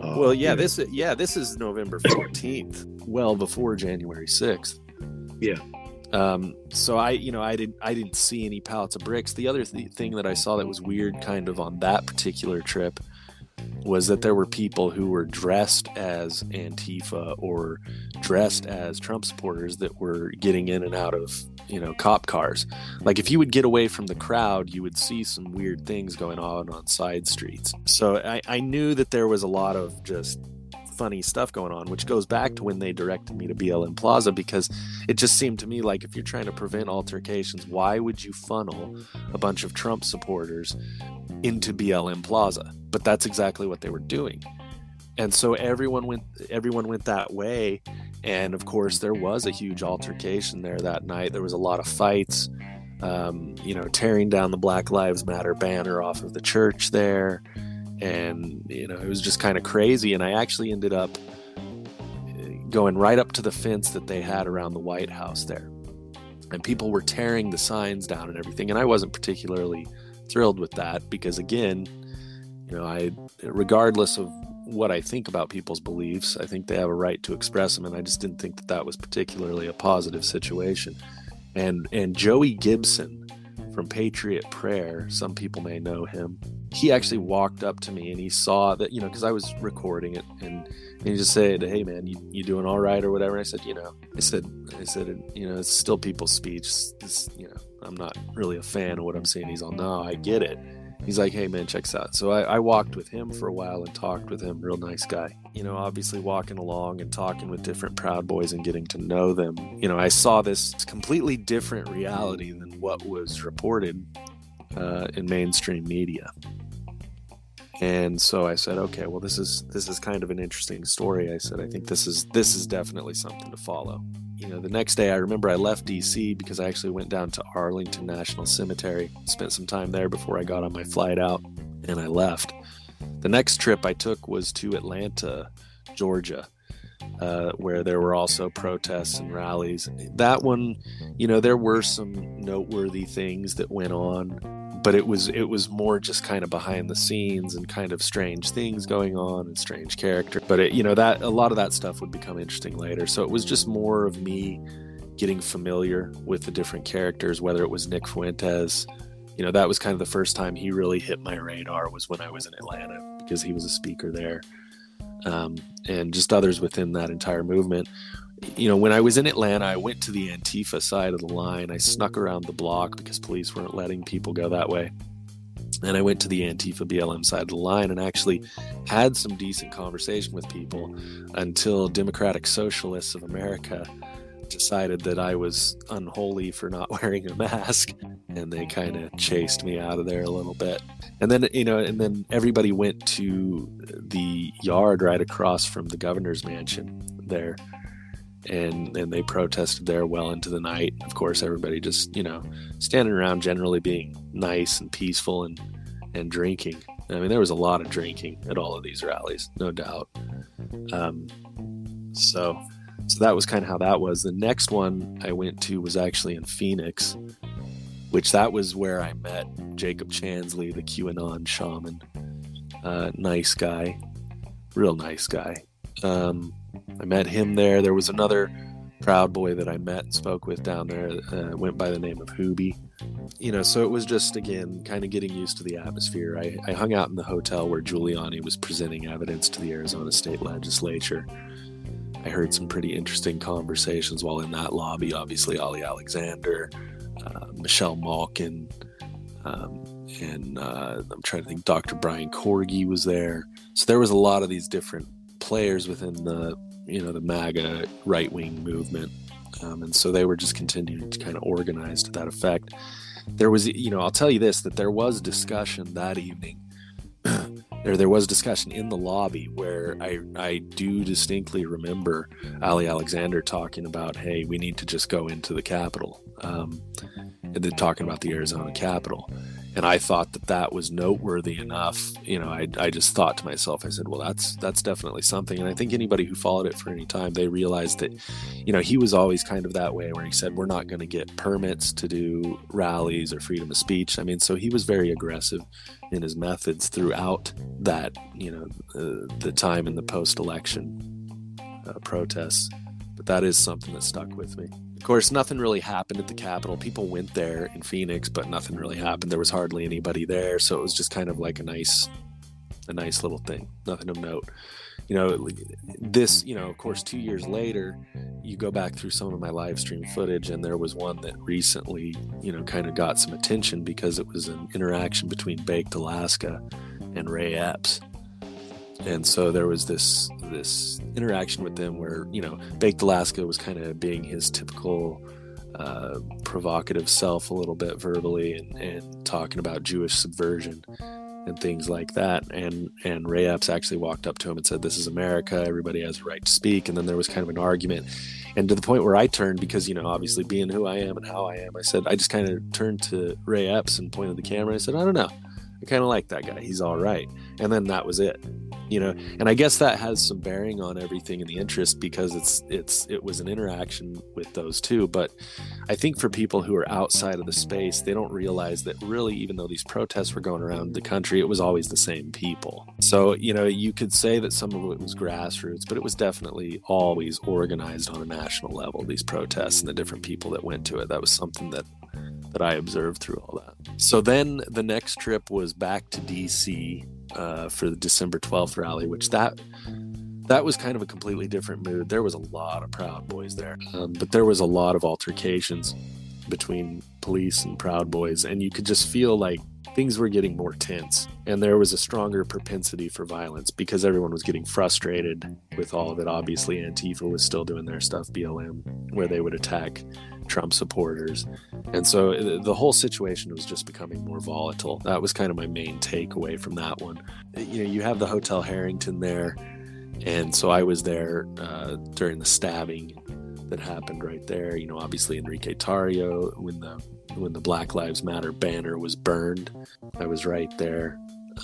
uh, well, yeah, this yeah this is November fourteenth, well before January sixth. Yeah. Um, so I, you know, I didn't, I didn't see any pallets of bricks. The other th- thing that I saw that was weird, kind of on that particular trip, was that there were people who were dressed as Antifa or dressed as Trump supporters that were getting in and out of you know cop cars. Like if you would get away from the crowd you would see some weird things going on on side streets. So i, I knew that there was a lot of just funny stuff going on which goes back to when they directed me to blm plaza because it just seemed to me like if you're trying to prevent altercations why would you funnel a bunch of trump supporters into blm plaza but that's exactly what they were doing and so everyone went everyone went that way and of course, there was a huge altercation there that night. There was a lot of fights, um, you know, tearing down the Black Lives Matter banner off of the church there. And, you know, it was just kind of crazy. And I actually ended up uh, going right up to the fence that they had around the White House there. And people were tearing the signs down and everything. And I wasn't particularly thrilled with that because, again, you know, I, regardless of what I think about people's beliefs. I think they have a right to express them, and I just didn't think that that was particularly a positive situation. And and Joey Gibson from Patriot Prayer, some people may know him. He actually walked up to me and he saw that you know because I was recording it, and, and he just said, "Hey man, you, you doing all right or whatever?" And I said, "You know," I said, "I said, you know, it's still people's speech. It's, you know, I'm not really a fan of what I'm saying." He's all, "No, I get it." he's like, hey man, check this out. So I, I, walked with him for a while and talked with him. Real nice guy. You know, obviously walking along and talking with different Proud Boys and getting to know them. You know, I saw this completely different reality than what was reported uh, in mainstream media. And so I said, okay, well, this is this is kind of an interesting story. I said, I think this is this is definitely something to follow. You know, the next day I remember I left DC because I actually went down to Arlington National Cemetery, spent some time there before I got on my flight out, and I left. The next trip I took was to Atlanta, Georgia, uh, where there were also protests and rallies. That one, you know, there were some noteworthy things that went on, but it was it was more just kind of behind the scenes and kind of strange things going on and strange character. But it, you know that a lot of that stuff would become interesting later. So it was just more of me getting familiar with the different characters, whether it was Nick Fuentes. You know, that was kind of the first time he really hit my radar was when I was in Atlanta because he was a speaker there um, and just others within that entire movement. You know, when I was in Atlanta, I went to the Antifa side of the line. I snuck mm. around the block because police weren't letting people go that way. And I went to the Antifa BLM side of the line and actually had some decent conversation with people until Democratic Socialists of America decided that I was unholy for not [laughs] wearing a mask and they kind of chased me out of there a little bit. And then, you know, and then everybody went to the yard right across from the governor's mansion there. And and they protested there well into the night. Of course, everybody just, you know, standing around generally being nice and peaceful and and drinking. I mean, there was a lot of drinking at all of these rallies, no doubt. Um, so so that was kind of how that was. The next one I went to was actually in Phoenix, which that was where I met Jacob Chansley, the QAnon shaman. Uh, nice guy, real nice guy. Um, I met him there. There was another Proud Boy that I met and spoke with down there. Uh, went by the name of Hoobie. You know, so it was just again kind of getting used to the atmosphere. I, I hung out in the hotel where Giuliani was presenting evidence to the Arizona State Legislature. I heard some pretty interesting conversations while in that lobby. Obviously, Ali Alexander, uh, Michelle Malkin, um, and uh, I'm trying to think. Dr. Brian Corgi was there, so there was a lot of these different players within the you know the MAGA right wing movement, um, and so they were just continuing to kind of organize to that effect. There was, you know, I'll tell you this that there was discussion that evening [clears throat] there there was discussion in the lobby where I I do distinctly remember Ali Alexander talking about, hey, we need to just go into the Capitol, um, and then talking about the Arizona Capitol, and I thought that that was noteworthy enough. You know, I I just thought to myself, I said, well, that's that's definitely something, and I think anybody who followed it for any time, they realized that, you know, he was always kind of that way, where he said, we're not going to get permits to do rallies or freedom of speech. I mean, so he was very aggressive in his methods throughout that, you know, uh, the time in the post-election uh, protests. That is something that stuck with me. Of course, nothing really happened at the Capitol. People went there in Phoenix, but nothing really happened. There was hardly anybody there, so it was just kind of like a nice, a nice little thing. Nothing of note. You know, this. You know, of course, two years later, you go back through some of my live stream footage, and there was one that recently, you know, kind of got some attention because it was an interaction between Baked Alaska and Ray Epps. And so there was this this interaction with them where you know Baked Alaska was kind of being his typical uh, provocative self a little bit verbally and, and talking about Jewish subversion and things like that. And and Ray Epps actually walked up to him and said, "This is America. Everybody has a right to speak." And then there was kind of an argument, and to the point where I turned because you know obviously being who I am and how I am, I said I just kind of turned to Ray Epps and pointed the camera. and I said, "I don't know. I kind of like that guy. He's all right." And then that was it you know? And i guess that has some bearing on everything in the interest because it's it's it was an interaction with those two. But i think for people who are outside of the space they don't realize that really even though these protests were going around the country it was always the same people. So you know you could say that some of it was grassroots but it was definitely always organized on a national level these protests and the different people that went to it. That was something that that I observed through all that. So then the next trip was back to DC uh, for the December 12th rally, which that that was kind of a completely different mood. There was a lot of Proud Boys there, um, but there was a lot of altercations between police and Proud Boys, and you could just feel like things were getting more tense and there was a stronger propensity for violence because everyone was getting frustrated with all of it. Obviously, Antifa was still doing their stuff, BLM, where they would attack Trump supporters. And so uh, the whole situation was just becoming more volatile. That was kind of my main takeaway from that one. You know, you have the Hotel Harrington there. And so I was there uh, during the stabbing that happened right there. You know, obviously Enrique Tarrio when the when the Black Lives Matter banner was burned. I was right there.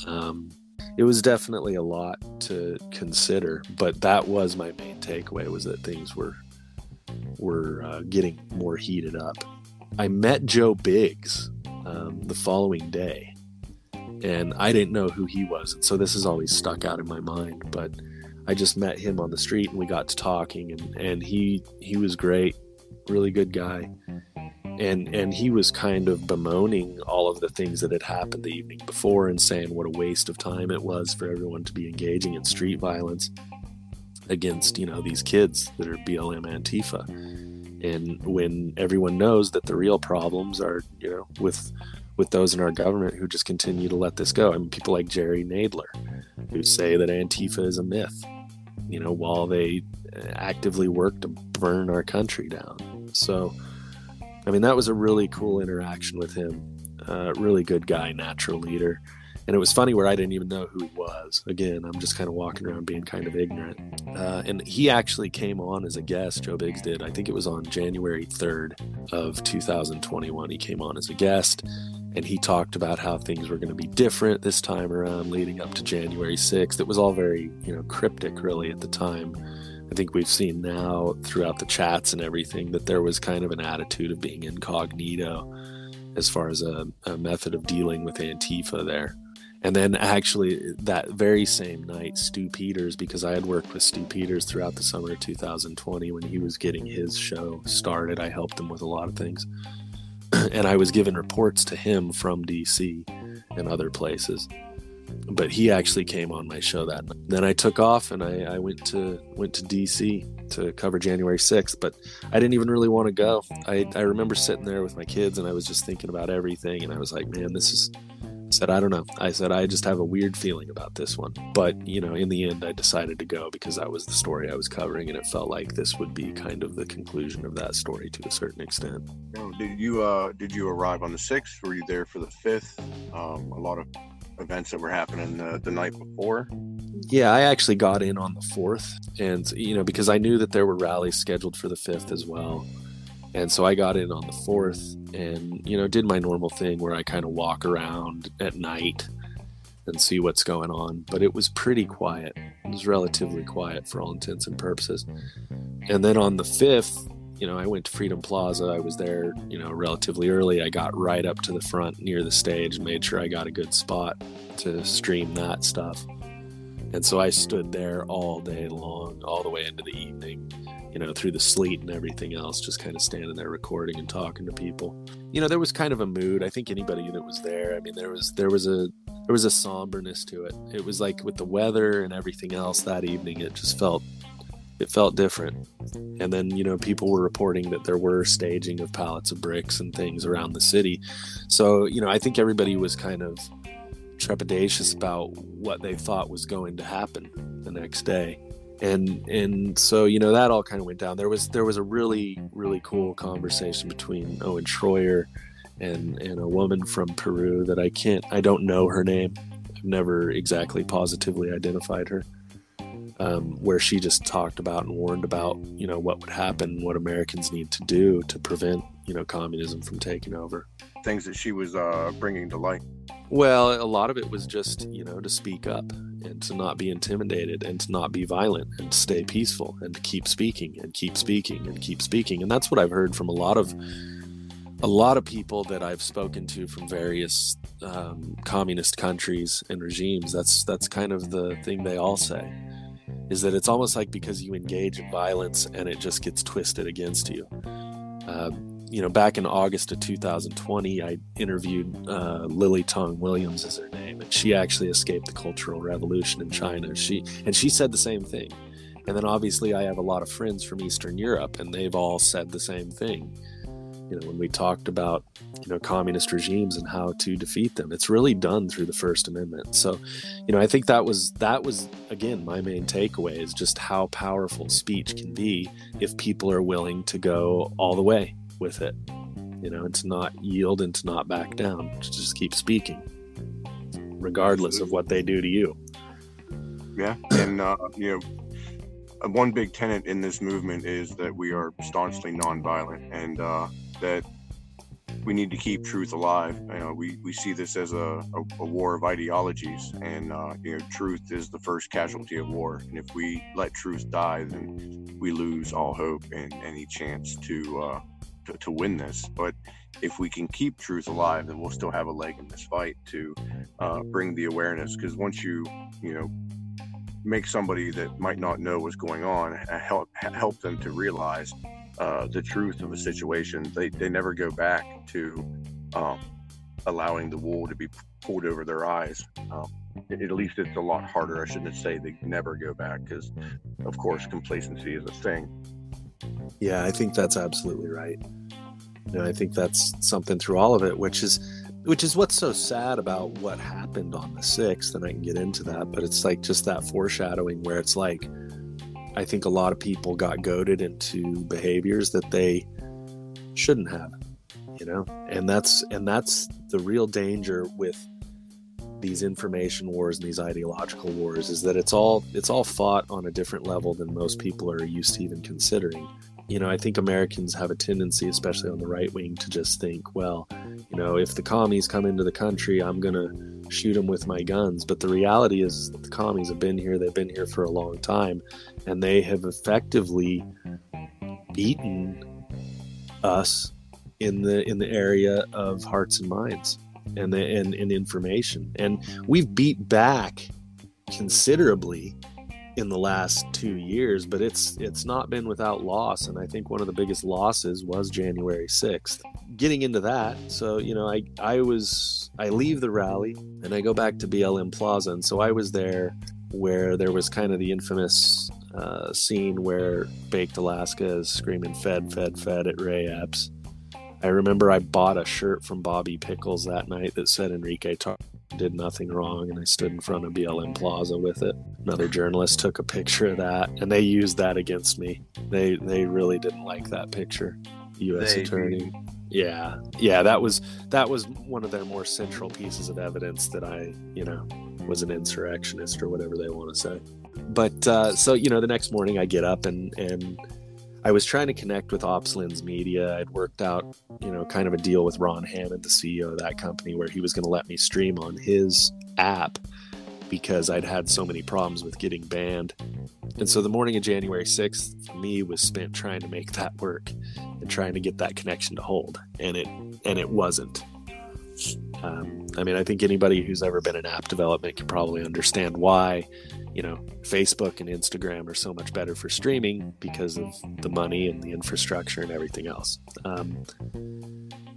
Um, it was definitely a lot to consider, but that was my main takeaway was that things were were uh, getting more heated up. I met Joe Biggs um, the following day, and I didn't know who he was, and so this has always stuck out in my mind. But I just met him on the street, and we got to talking, and and he he was great, really good guy. And and he was kind of bemoaning all of the things that had happened the evening before and saying what a waste of time it was for everyone to be engaging in street violence against you know these kids that are BLM Antifa. And when everyone knows that the real problems are you know with with those in our government who just continue to let this go. I mean people like Jerry Nadler who say that Antifa is a myth you know while they actively work to burn our country down so I mean, that was a really cool interaction with him. Uh, really good guy, natural leader. And it was funny where I didn't even know who he was. Again, I'm just kind of walking around being kind of ignorant. Uh, and he actually came on as a guest, Joe Biggs did. I think it was on January 3rd of 2021. He came on as a guest and he talked about how things were going to be different this time around leading up to January 6th. It was all very, you know, cryptic really at the time. I think we've seen now throughout the chats and everything that there was kind of an attitude of being incognito as far as a, a method of dealing with Antifa there. And then actually that very same night, Stu Peters, because I had worked with Stu Peters throughout the summer of 2020 when he was getting his show started, I helped him with a lot of things. [clears throat] and I was given reports to him from DC and other places but he actually came on my show that night. Then I took off and I, I went to went to DC to cover January 6th, but I didn't even really want to go. I, I remember sitting there with my kids and I was just thinking about everything and I was like, man, this is I said, I don't know. I said, I just have a weird feeling about this one. But, you know, in the end, I decided to go because that was the story I was covering, and it felt like this would be kind of the conclusion of that story to a certain extent. Oh, did you uh did you arrive on the sixth? Were you there for the fifth? Um, a lot of events that were happening the, the night before. Yeah, I actually got in on the fourth, and you know because I knew that there were rallies scheduled for the fifth as well, and so I got in on the fourth, and you know did my normal thing where I kind of walk around at night and see what's going on. But it was pretty quiet. It was relatively quiet for all intents and purposes. And then on the fifth, you know, I went to Freedom Plaza. I was there, you know, relatively early. I got right up to the front near the stage, made sure I got a good spot to stream that stuff. And so I stood there all day long, all the way into the evening, you know, through the sleet and everything else, just kind of standing there recording and talking to people. You know, there was kind of a mood. I think anybody that was there, I mean, there was there was a there was a somberness to it. It was like with the weather and everything else that evening, it just felt it felt different. And then, you know, people were reporting that there were staging of pallets of bricks and things around the city. So, you know, I think everybody was kind of trepidatious about what they thought was going to happen the next day. And and so, you know, that all kind of went down. There was there was a really, really cool conversation between Owen Shroyer and and a woman from Peru that I can't I don't know her name. I've never exactly positively identified her um, where she just talked about and warned about you know what would happen, what Americans need to do to prevent you know communism from taking over. Things that she was uh, bringing to light. Well, a lot of it was just you know to speak up and to not be intimidated and to not be violent and to stay peaceful and to keep speaking and keep speaking and keep speaking. And that's what I've heard from a lot of a lot of people that I've spoken to from various um, communist countries and regimes. That's that's kind of the thing they all say is that it's almost like because you engage in violence and it just gets twisted against you. Um, you know, back in August of 2020, I interviewed uh, Lily Tang Williams, is her name, and she actually escaped the Cultural Revolution in China. She and she said the same thing. And then obviously, I have a lot of friends from Eastern Europe, and they've all said the same thing. You know, when we talked about you know communist regimes and how to defeat them, it's really done through the First Amendment. So, you know, I think that was that was again my main takeaway is just how powerful speech can be if people are willing to go all the way with it. You know, and to not yield and to not back down, to just keep speaking, regardless of what they do to you. Yeah, and uh, you know, uh, one big tenet in this movement is that we are staunchly nonviolent, and uh, that we need to keep truth alive. You know, we, we see this as a, a, a war of ideologies, and uh, you know, truth is the first casualty of war. And if we let truth die, then we lose all hope and any chance to uh, to, to win this. But if we can keep truth alive, then we'll still have a leg in this fight to uh, bring the awareness. Because once you you know make somebody that might not know what's going on help help them to realize uh, the truth of a situation they, they never go back to um, allowing the wool to be pulled over their eyes um, at least it's a lot harder i shouldn't say they never go back because of course complacency is a thing Yeah, I think that's absolutely right. You know, I think that's something through all of it, which is which is what's so sad about what happened on the sixth, and I can get into that, but it's like just that foreshadowing where it's like I think a lot of people got goaded into behaviors that they shouldn't have, you know? And that's and that's the real danger with these information wars and these ideological wars is that it's all it's all fought on a different level than most people are used to even considering. You know i think americans have a tendency especially on the right wing to just think well you know if the commies come into the country i'm going to shoot them with my guns. But the reality is the commies have been here they've been here for a long time and they have effectively beaten us in the in the area of hearts and minds and the and, and information. And we've beat back considerably in the last two years but it's it's not been without loss. And i think one of the biggest losses was january 6th getting into that so you know i i was i leave the rally and i go back to blm plaza. And so i was there where there was kind of the infamous uh, scene where baked alaska is screaming fed fed fed at ray epps I remember I bought a shirt from Bobby Pickles that night that said Enrique Tar did nothing wrong, and I stood in front of BLM Plaza with it. Another journalist took a picture of that, and they used that against me. They they really didn't like that picture. U.S. They- attorney. Yeah, yeah, that was that was one of their more central pieces of evidence that I, you know, was an insurrectionist or whatever they want to say. But uh, so you know, the next morning I get up and and I was trying to connect with OpsLens Media. I'd worked out, you know, kind of a deal with Ron Hammond, the CEO of that company, where he was going to let me stream on his app because I'd had so many problems with getting banned. And so the morning of January 6th me was spent trying to make that work and trying to get that connection to hold. And it and it wasn't. Um, I mean, I think anybody who's ever been in app development can probably understand why, you know, Facebook and Instagram are so much better for streaming because of the money and the infrastructure and everything else. Um,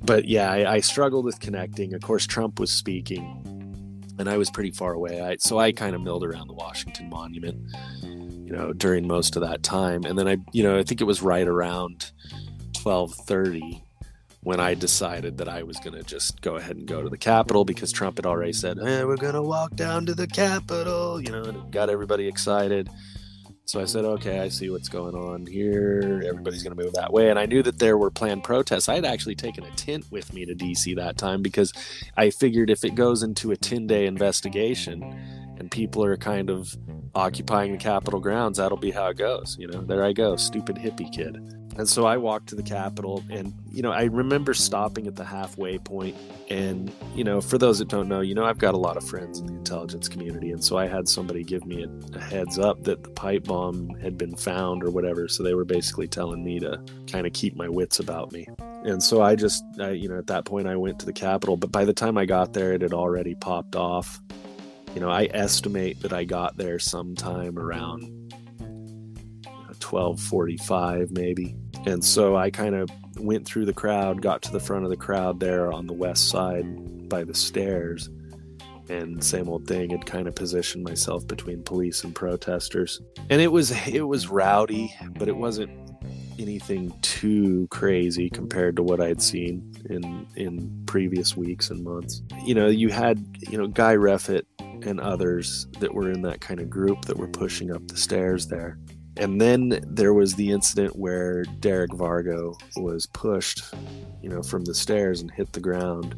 but yeah, I, I struggled with connecting. Of course, Trump was speaking, and I was pretty far away. I, so I kind of milled around the Washington Monument, you know, during most of that time. And then I, you know, I think it was right around twelve thirty when I decided that I was going to just go ahead and go to the Capitol because Trump had already said, hey, we're going to walk down to the Capitol, you know, and it got everybody excited. So I said, okay, I see what's going on here. Everybody's going to move that way. And I knew that there were planned protests. I had actually taken a tent with me to DC that time because I figured if it goes into a 10 day investigation and people are kind of occupying the Capitol grounds, that'll be how it goes. You know, there I go, stupid hippie kid. And so I walked to the Capitol, and you know, I remember stopping at the halfway point. And you know, for those that don't know, you know, I've got a lot of friends in the intelligence community, and so I had somebody give me a, a heads up that the pipe bomb had been found or whatever. So they were basically telling me to kind of keep my wits about me. And so I just, I, you know, at that point I went to the Capitol, but by the time I got there, it had already popped off. You know, I estimate that I got there sometime around 1245 maybe and so i kind of went through the crowd got to the front of the crowd there on the west side by the stairs and same old thing had kind of positioned myself between police and protesters and it was it was rowdy but it wasn't anything too crazy compared to what I'd seen in in previous weeks and months. You know, you had you know Guy Reffitt and others that were in that kind of group that were pushing up the stairs there. And then there was the incident where Derek Vargo was pushed, you know, from the stairs and hit the ground.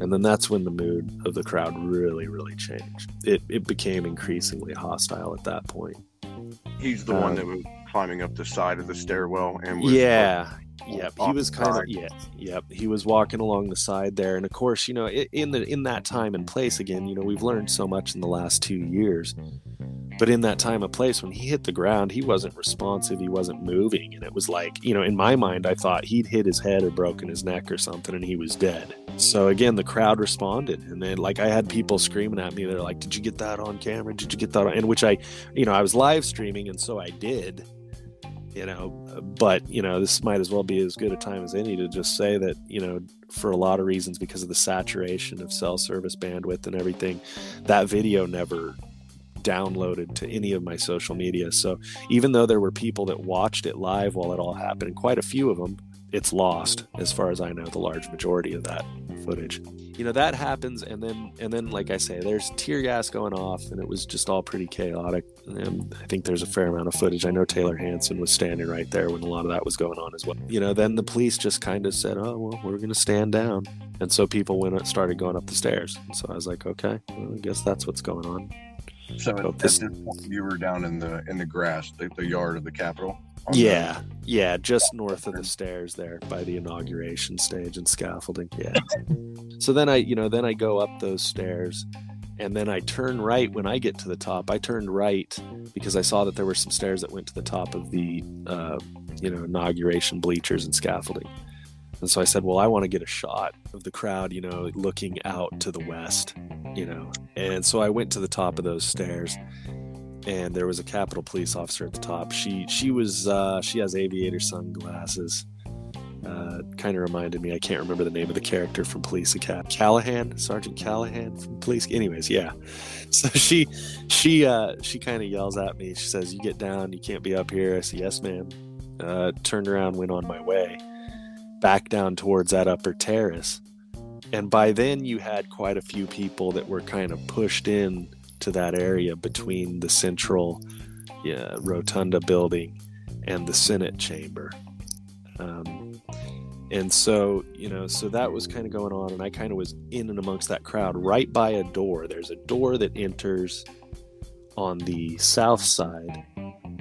And then that's when the mood of the crowd really, really changed. It, it became increasingly hostile at that point. He's the one Um, that was climbing up the side of the stairwell and was Yeah. Yep. He was kind of yeah. Yep. He was walking along the side there, and of course, you know, in the in that time and place again, you know, we've learned so much in the last two years. But in that time and place, when he hit the ground, he wasn't responsive. He wasn't moving, and it was like, you know, in my mind, I thought he'd hit his head or broken his neck or something, and he was dead. So again, the crowd responded, and then like I had people screaming at me. They're like, "Did you get that on camera? Did you get that?" on? And which I, you know, I was live streaming, and so I did you know but you know this might as well be as good a time as any to just say that you know for a lot of reasons because of the saturation of cell service bandwidth and everything that video never downloaded to any of my social media. So even though there were people that watched it live while it all happened and quite a few of them it's lost as far as i know the large majority of that footage. You know that happens and then and then like i say there's tear gas going off and it was just all pretty chaotic. And i think there's a fair amount of footage. I know taylor hanson was standing right there when a lot of that was going on as well. You know then the police just kind of said oh well we're going to stand down. And so people went started going up the stairs. So i was like okay well, i guess that's what's going on So at, at this- point, you were down in the in the grass, the, the yard of the Capitol. on the- yeah yeah just north of the stairs there by the inauguration stage and scaffolding yeah. So then i you know then i go up those stairs and then i turn right when i get to the top. I turned right because i saw that there were some stairs that went to the top of the uh, you know inauguration bleachers and scaffolding and so i said well i want to get a shot of the crowd you know looking out to the west you know and so i went to the top of those stairs and there was a Capitol police officer at the top. She she was uh, she has aviator sunglasses. Uh, kind of reminded me. I can't remember the name of the character from Police Academy. Callahan, Sergeant Callahan from Police. Anyways, yeah. [laughs] So she she uh, she kind of yells at me. She says, "You get down. You can't be up here." I say, "Yes, ma'am." Uh, turned around, went on my way, back down towards that upper terrace. And by then, you had quite a few people that were kind of pushed in to that area between the central yeah, rotunda building and the Senate chamber. Um, and so, you know, so that was kind of going on, and I kind of was in and amongst that crowd right by a door. There's a door that enters on the south side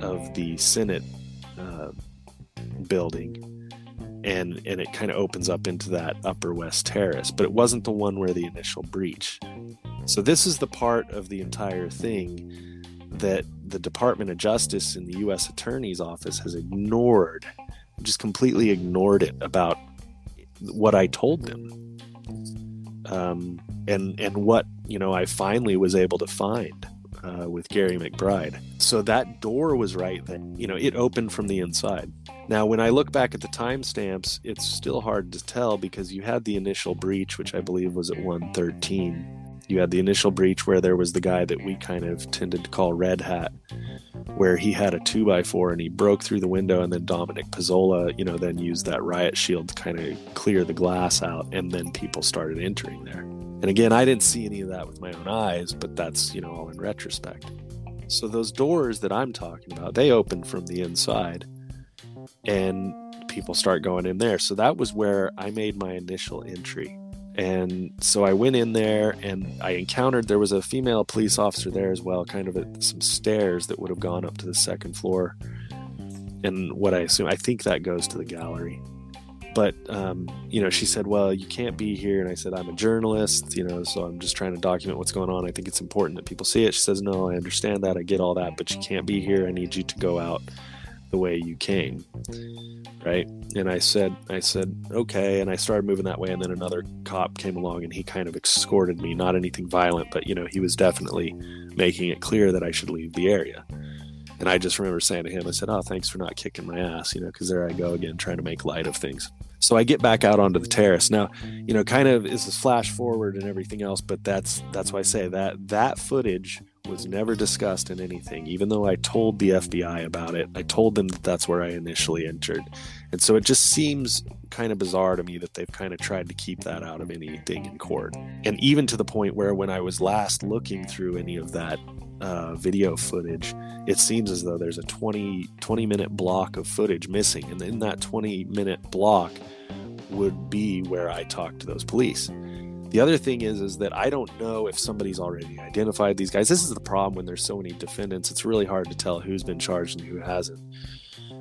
of the Senate uh, building. And, and it kind of opens up into that upper west terrace, but it wasn't the one where the initial breach. So this is the part of the entire thing that the Department of Justice and the U.S. Attorney's Office has ignored, just completely ignored it about what I told them, um, and and what you know I finally was able to find uh, with Gary McBride. So that door was right that you know it opened from the inside. Now, when I look back at the timestamps, it's still hard to tell because you had the initial breach, which I believe was at 113 you had the initial breach where there was the guy that we kind of tended to call Red Hat, where he had a two by four and he broke through the window, and then Dominic Pezzola, you know, then used that riot shield to kind of clear the glass out, and then people started entering there. And again, I didn't see any of that with my own eyes, but that's you know all in retrospect. So those doors that I'm talking about, they open from the inside, and people start going in there. So that was where I made my initial entry and so I went in there and I encountered there was a female police officer there as well, kind of at some stairs that would have gone up to the second floor. And what I assume, I think that goes to the gallery. But, um, you know, she said, Well, you can't be here. And I said, I'm a journalist, you know, so I'm just trying to document what's going on. I think it's important that people see it. She says, No, I understand that. I get all that, but you can't be here. I need you to go out the way you came right and i said i said okay and i started moving that way and then another cop came along and he kind of escorted me not anything violent but you know he was definitely making it clear that i should leave the area and i just remember saying to him i said oh thanks for not kicking my ass you know because there i go again trying to make light of things. So i get back out onto the terrace. Now you know kind of is a flash forward and everything else but that's that's why i say that that footage was never discussed in anything, even though I told the FBI about it. I told them that that's where I initially entered. And so it just seems kind of bizarre to me that they've kind of tried to keep that out of anything in court. And even to the point where when I was last looking through any of that uh, video footage, it seems as though there's a 20, 20 minute block of footage missing. And in that 20 minute block would be where I talked to those police. The other thing is is that I don't know if somebody's already identified these guys. This is the problem when there's so many defendants. It's really hard to tell who's been charged and who hasn't.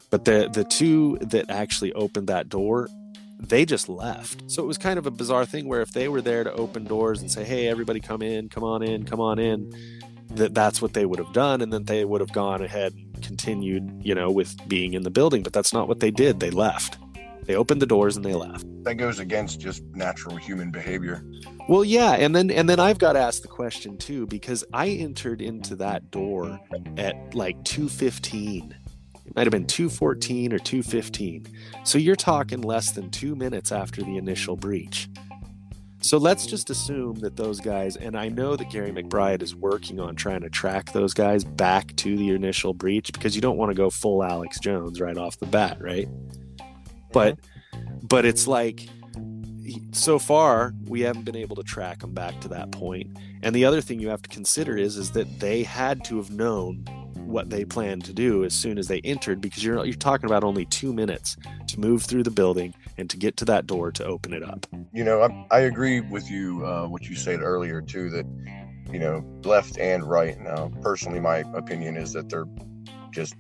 But the the two that actually opened that door, they just left. So it was kind of a bizarre thing where if they were there to open doors and say, "Hey, everybody come in, come on in, come on in," that that's what they would have done and then they would have gone ahead and continued, you know, with being in the building, but that's not what they did. They left. They opened the doors and they left. That goes against just natural human behavior. Well, yeah, and then and then I've got to ask the question too because I entered into that door at like 215. It might have been 214 or 215. So you're talking less than 2 minutes after the initial breach. So let's just assume that those guys and I know that Gary McBride is working on trying to track those guys back to the initial breach because you don't want to go full Alex Jones right off the bat, right? But but it's like so far we haven't been able to track them back to that point. And the other thing you have to consider is is that they had to have known what they planned to do as soon as they entered because you're you're talking about only 2 minutes to move through the building and to get to that door to open it up. You know, I, I agree with you, uh, what you said earlier, too, that, you know, left and right. Now, personally, my opinion is that they're just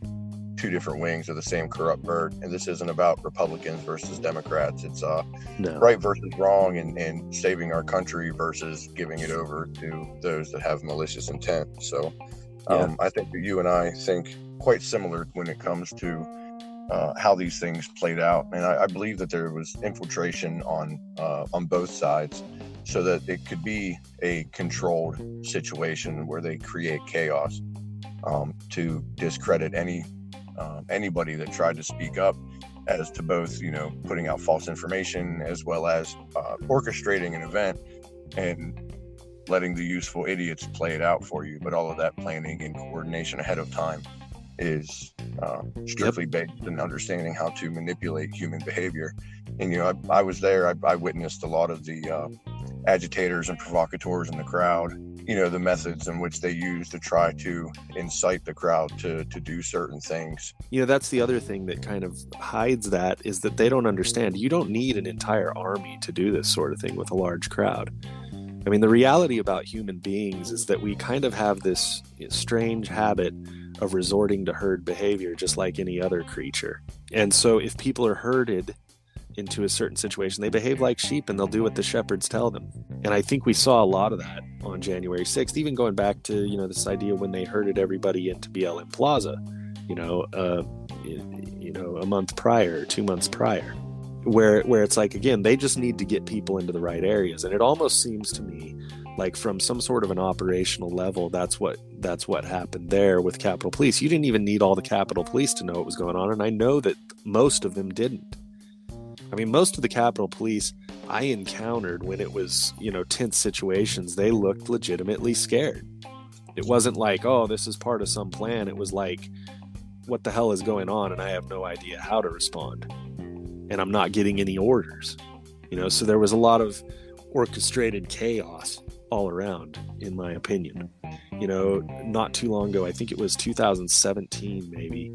two different wings of the same corrupt bird. And this isn't about Republicans versus Democrats. It's uh, no right versus wrong and, and saving our country versus giving it over to those that have malicious intent. So um, I think that you and I think quite similar when it comes to uh, how these things played out. And I, I believe that there was infiltration on uh, on both sides so that it could be a controlled situation where they create chaos um, to discredit any um, anybody that tried to speak up as to both you know putting out false information as well as uh, orchestrating an event and letting the useful idiots play it out for you. But all of that planning and coordination ahead of time is uh, strictly based in understanding how to manipulate human behavior. And you know i, I was there. I, I witnessed a lot of the uh, agitators and provocateurs in the crowd you know the methods in which they use to try to incite the crowd to to do certain things. You know that's the other thing that kind of hides that is that they don't understand. You don't need an entire army to do this sort of thing with a large crowd. I mean the reality about human beings is that we kind of have this strange habit of resorting to herd behavior just like any other creature. And so if people are herded into a certain situation. They behave like sheep and they'll do what the shepherds tell them. And i think we saw a lot of that on january 6th even going back to you know this idea when they herded everybody into blm plaza you know uh you know a month prior two months prior where where it's like again they just need to get people into the right areas. And it almost seems to me like from some sort of an operational level that's what that's what happened there with capitol police. You didn't even need all the capitol police to know what was going on and i know that most of them didn't I mean, most of the Capitol Police I encountered when it was, you know, tense situations, they looked legitimately scared. It wasn't like, oh, this is part of some plan. It was like, what the hell is going on? And I have no idea how to respond. And I'm not getting any orders. You know, so there was a lot of orchestrated chaos all around, in my opinion. You know, not too long ago, I think it was 2017 maybe,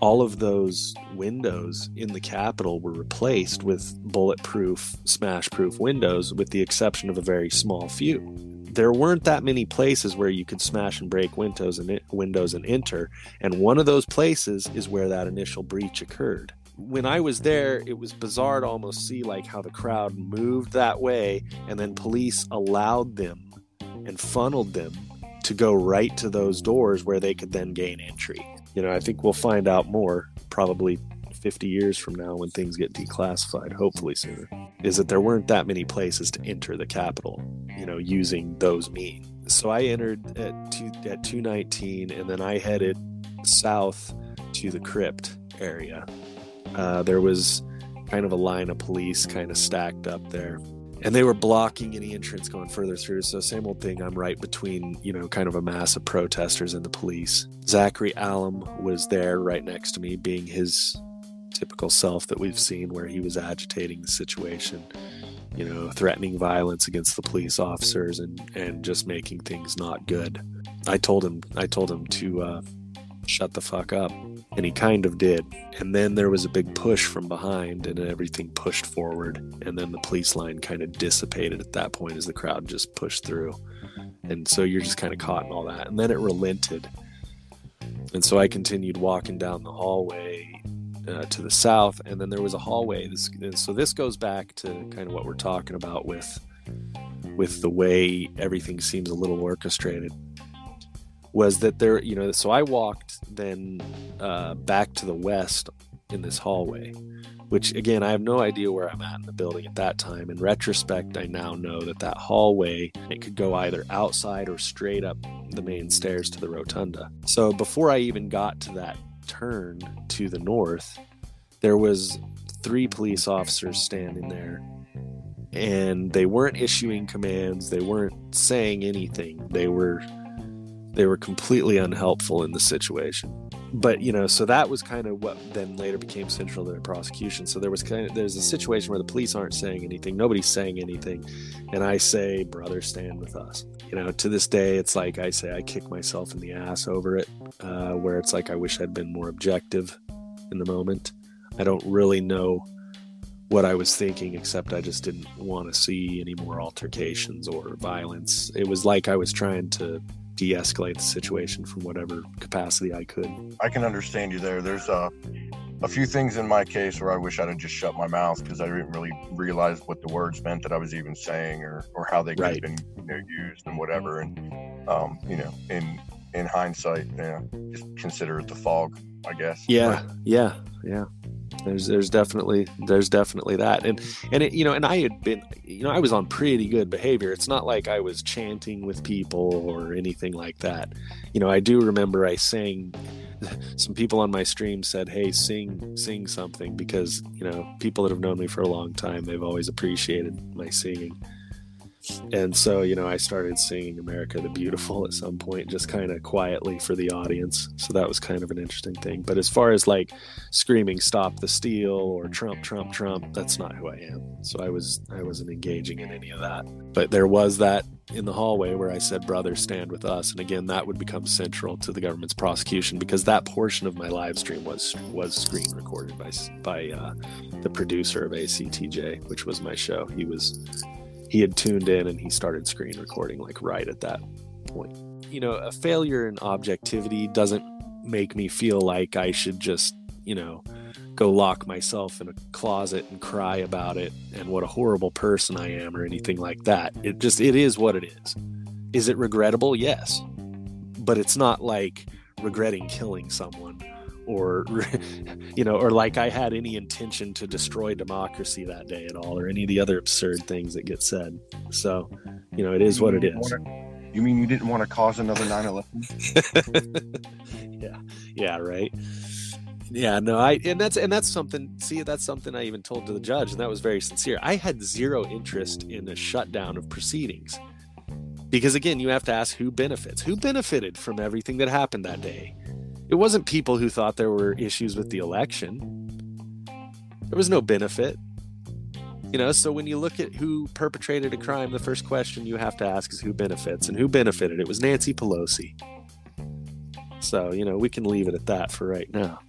all of those windows in the Capitol were replaced with bulletproof, smash proof windows, with the exception of a very small few. There weren't that many places where you could smash and break windows and windows and enter, and one of those places is where that initial breach occurred. When I was there, it was bizarre to almost see like how the crowd moved that way, and then police allowed them and funneled them to go right to those doors where they could then gain entry you know, I think we'll find out more probably 50 years from now when things get declassified, hopefully sooner, is that there weren't that many places to enter the Capitol, you know, using those means. So I entered at, two, at 219 and then I headed south to the crypt area. Uh, there was kind of a line of police kind of stacked up there. and they were blocking any entrance going further through. So same old thing. I'm right between you know kind of a mass of protesters and the police. Zachary Alam was there right next to me, being his typical self that we've seen, where he was agitating the situation, you know, threatening violence against the police officers and and just making things not good. I told him I told him to uh, shut the fuck up, and he kind of did. And then there was a big push from behind, and everything pushed forward. And then the police line kind of dissipated at that point as the crowd just pushed through. And so you're just kind of caught in all that. And then it relented. And so I continued walking down the hallway uh, to the south, and then there was a hallway. This, so this goes back to kind of what we're talking about with with the way everything seems a little orchestrated was that there you know so i walked then uh, back to the west in this hallway which again i have no idea where i'm at in the building at that time. In retrospect i now know that that hallway it could go either outside or straight up the main stairs to the rotunda. So before i even got to that turn to the north there was three police officers standing there and they weren't issuing commands. They weren't saying anything. They were they were completely unhelpful in the situation. But you know so that was kind of what then later became central to the prosecution. So there was kind of there's a situation where the police aren't saying anything nobody's saying anything and i say brother stand with us. You know to this day it's like i say i kick myself in the ass over it uh, where it's like i wish i'd been more objective in the moment. I don't really know what I was thinking, except I just didn't want to see any more altercations or violence. It was like I was trying to de escalate the situation from whatever capacity I could. I can understand you there. There's uh, a few things in my case where I wish I'd have just shut my mouth because I didn't really realize what the words meant that I was even saying or, or how they could Right. have been you know, used and whatever. And, um, you know, in in hindsight, you know, just consider it the fog, I guess. Yeah, yeah, yeah. There's there's definitely there's definitely that, and and it, you know, and I had been, you know, I was on pretty good behavior. It's not like I was chanting with people or anything like that. You know, I do remember I sang. [laughs] Some people on my stream said, "Hey, sing sing something," because you know, people that have known me for a long time, they've always appreciated my singing. And so, you know, I started singing America the Beautiful at some point, just kind of quietly for the audience. So that was kind of an interesting thing. But as far as like screaming "Stop the Steal" or "Trump, Trump, Trump," that's not who I am. So I was I wasn't engaging in any of that. But there was that in the hallway where I said, "Brother, stand with us," and again, that would become central to the government's prosecution because that portion of my live stream was was screen recorded by by uh, the producer of ACTJ, which was my show. He was he had tuned in and he started screen recording like right at that point. You know, a failure in objectivity doesn't make me feel like I should just, you know, go lock myself in a closet and cry about it and what a horrible person I am or anything like that. It just it is what it is. Is it regrettable? Yes. But it's not like regretting killing someone or [laughs] you know or like I had any intention to destroy democracy that day at all or any of the other absurd things that get said. So, you know, it is what it is. You mean you didn't want to cause another 9/11? [laughs] yeah. Yeah, right. Yeah, no, I and that's and that's something see that's something I even told to the judge and that was very sincere. I had zero interest in a shutdown of proceedings. Because again, you have to ask who benefits. Who benefited from everything that happened that day? It wasn't people who thought there were issues with the election. There was no benefit. You know, so when you look at who perpetrated a crime, the first question you have to ask is who benefits and who benefited. It was Nancy Pelosi. So, you know, we can leave it at that for right now.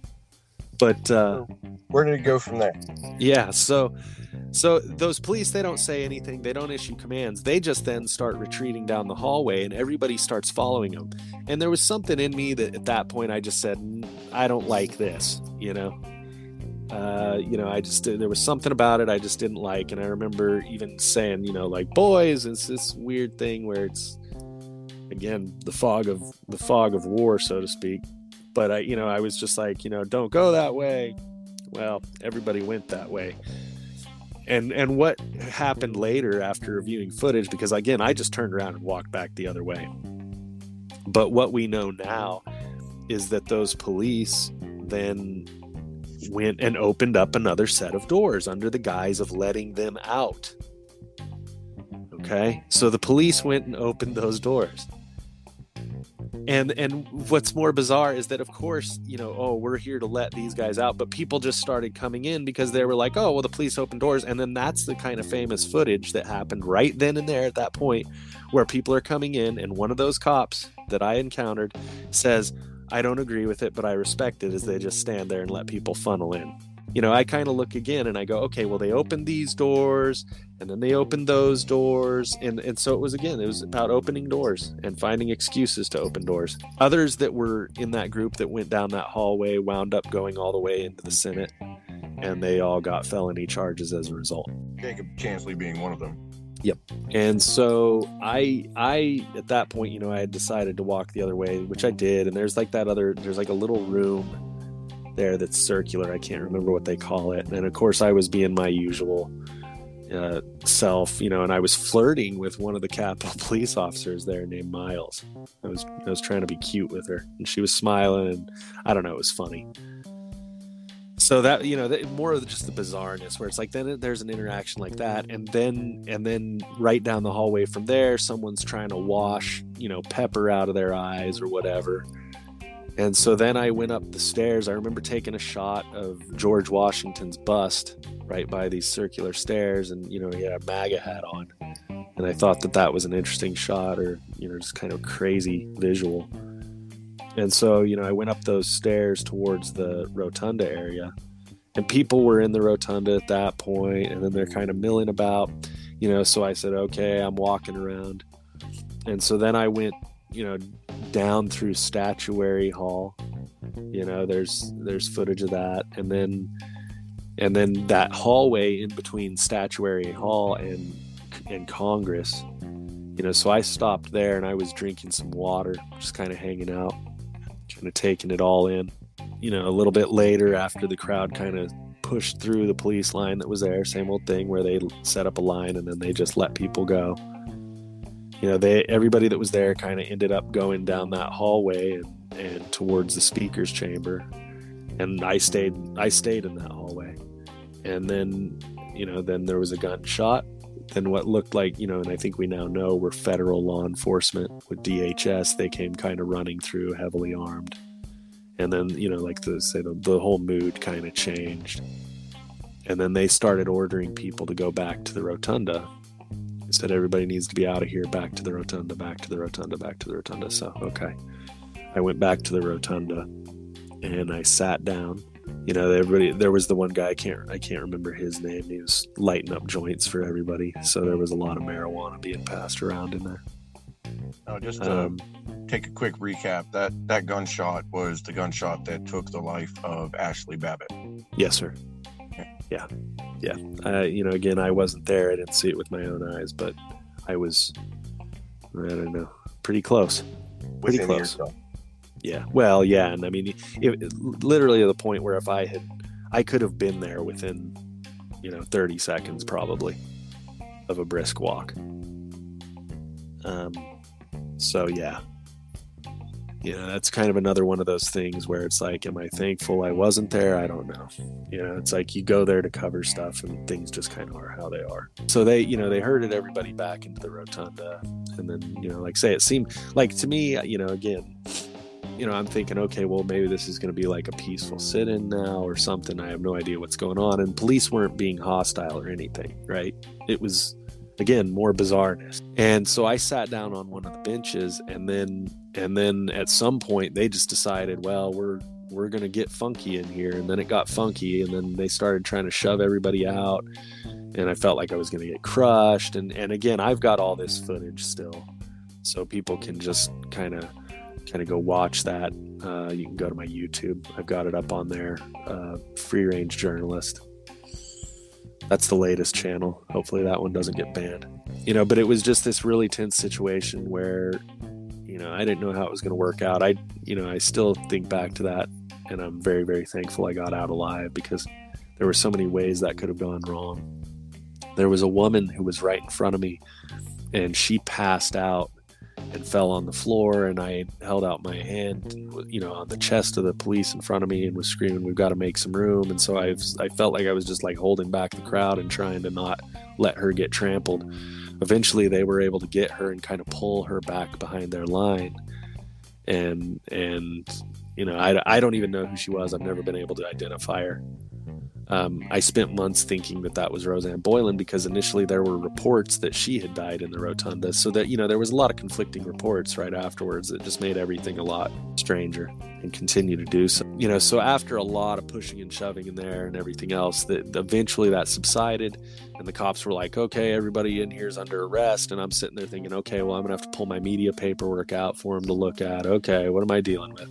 But uh Where did it go from there? yeah, so so those police they don't say anything, they don't issue commands. They just then start retreating down the hallway and everybody starts following them. And there was something in me that at that point I just said, "Mm, I don't like this, you know. Uh, you know, I just there was something about it I just didn't like, and I remember even saying, you know, like boys, it's this weird thing where it's again the fog of the fog of war, so to speak. But I, you know, I was just like, you know, don't go that way. Well, everybody went that way. And and what happened later after reviewing footage, because again, I just turned around and walked back the other way. But what we know now is that those police then went and opened up another set of doors under the guise of letting them out. Okay. So the police went and opened those doors. And and what's more bizarre is that of course, you know, oh, we're here to let these guys out, but people just started coming in because they were like, "Oh, well the police opened doors." And then that's the kind of famous footage that happened right then and there at that point where people are coming in and one of those cops that I encountered says, "I don't agree with it, but I respect it." As they just stand there and let people funnel in you know, I kind of look again and I go, okay, well, they opened these doors and then they opened those doors. And, and so it was again, it was about opening doors and finding excuses to open doors. Others that were in that group that went down that hallway wound up going all the way into the Senate and they all got felony charges as a result. Jacob Chansley being one of them. Yep. And so I I at that point, you know, I had decided to walk the other way, which I did. And there's like that other there's like a little room there that's circular. I can't remember what they call it. And of course, I was being my usual uh, self, you know, and I was flirting with one of the Capitol [laughs] police officers there named Miles. I was I was trying to be cute with her, and she was smiling, and I don't know, it was funny. So that you know, that, more of just the bizarreness, where it's like then there's an interaction like that, and then and then right down the hallway from there, someone's trying to wash you know pepper out of their eyes or whatever and so then I went up the stairs. I remember taking a shot of George Washington's bust right by these circular stairs, and you know he had a MAGA hat on, and I thought that that was an interesting shot, or you know just kind of crazy visual. And so you know I went up those stairs towards the rotunda area, and people were in the rotunda at that point, and then they're kind of milling about, you know. So I said, okay, I'm walking around, and so then I went, you know, down through Statuary Hall. You know, there's there's footage of that, and then and then that hallway in between Statuary Hall and and Congress. You know, so I stopped there and I was drinking some water, just kind of hanging out, kind of taking it all in. You know, a little bit later, after the crowd kind of pushed through the police line that was there, same old thing where they set up a line and then they just let people go you know they everybody that was there kind of ended up going down that hallway and, and towards the speaker's chamber. And i stayed i stayed in that hallway. And then you know then there was a gunshot. Then what looked like you know and i think we now know were federal law enforcement with dhs they came kind of running through heavily armed. And then you know like the say the, the whole mood kind of changed. And then they started ordering people to go back to the rotunda said everybody needs to be out of here, back to the rotunda, back to the rotunda, back to the rotunda. So, okay. I went back to the rotunda and I sat down. You know, everybody there was the one guy I can't I can't remember his name. He was lighting up joints for everybody. So there was a lot of marijuana being passed around in there. Uh, just to Um, take a quick recap, that that gunshot was the gunshot that took the life of Ashli Babbitt. Yes, sir. Yeah, yeah. Uh, you know, again, I wasn't there. I didn't see it with my own eyes, but I was. I don't know. Pretty close. Pretty Within close. Yeah. Well, yeah, and I mean, it, it- literally to the point where if I had, I could have been there within, you know, thirty seconds probably, of a brisk walk. Um. So yeah. You know, that's kind of another one of those things where it's like, am I thankful I wasn't there? I don't know. You know, it's like you go there to cover stuff and things just kind of are how they are. So they, you know, they herded everybody back into the rotunda. And then, you know, like say it seemed like to me, you know, again, you know, I'm thinking, okay, well, maybe this is going to be like a peaceful sit in now or something. I have no idea what's going on. And police weren't being hostile or anything, right? It was, again, more bizarreness. And so I sat down on one of the benches and then, and then at some point they just decided, well, we're, we're going to get funky in here. And then it got funky. And then they started trying to shove everybody out. And I felt like I was going to get crushed. And, and again, I've got all this footage still. So people can just kind of kind of go watch that. Uh, you can go to my YouTube. I've got it up on there. Uh, Free Range Journalist. That's the latest channel. Hopefully that one doesn't get banned. You know, but it was just this really tense situation where, you know, I didn't know how it was going to work out. I, you know, I still think back to that, and I'm very, very thankful I got out alive because there were so many ways that could have gone wrong. There was a woman who was right in front of me, and she passed out and fell on the floor and i held out my hand you know on the chest of the police in front of me and was screaming we've got to make some room and so i i felt like i was just like holding back the crowd and trying to not let her get trampled eventually they were able to get her and kind of pull her back behind their line. And and you know I, I don't even know who she was. I've never been able to identify her um, I spent months thinking that that was Rosanne Boyland because initially there were reports that she had died in the rotunda. So that, you know, there was a lot of conflicting reports right afterwards that just made everything a lot stranger and continue to do so. You know, so after a lot of pushing and shoving in there and everything else, that eventually that subsided and the cops were like, okay, everybody in here is under arrest. And I'm sitting there thinking, okay, well, I'm going to have to pull my media paperwork out for them to look at. Okay, what am I dealing with?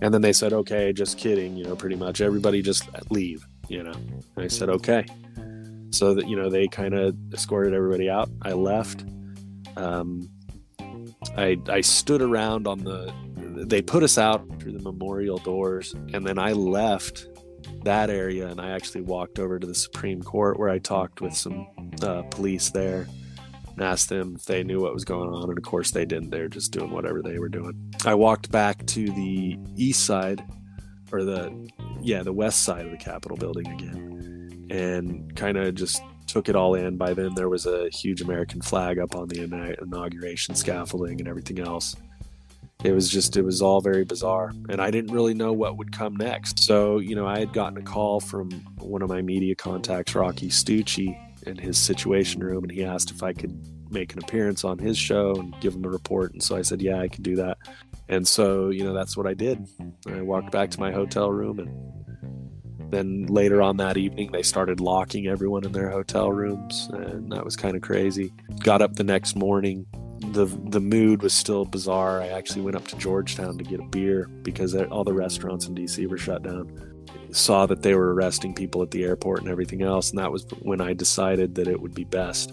And then they said, okay, just kidding, you know, pretty much everybody just leave you know? And i said okay. So that you know they kind of escorted everybody out. I left. Um, I, I stood around on the they put us out through the memorial doors and then i left that area and i actually walked over to the supreme court where i talked with some uh, police there and asked them if they knew what was going on and of course they didn't. They're just doing whatever they were doing. I walked back to the east side or the yeah the west side of the capitol building again. And kind of just took it all in. By then there was a huge american flag up on the inauguration scaffolding and everything else. It was just it was all very bizarre and i didn't really know what would come next. So you know i had gotten a call from one of my media contacts rocky stucci in his situation room and he asked if i could make an appearance on his show and give him a report. And so i said yeah i can do that and so, you know, that's what I did. I walked back to my hotel room and then later on that evening they started locking everyone in their hotel rooms and that was kind of crazy. Got up the next morning. The the mood was still bizarre. I actually went up to Georgetown to get a beer because all the restaurants in DC were shut down. Saw that they were arresting people at the airport and everything else and that was when I decided that it would be best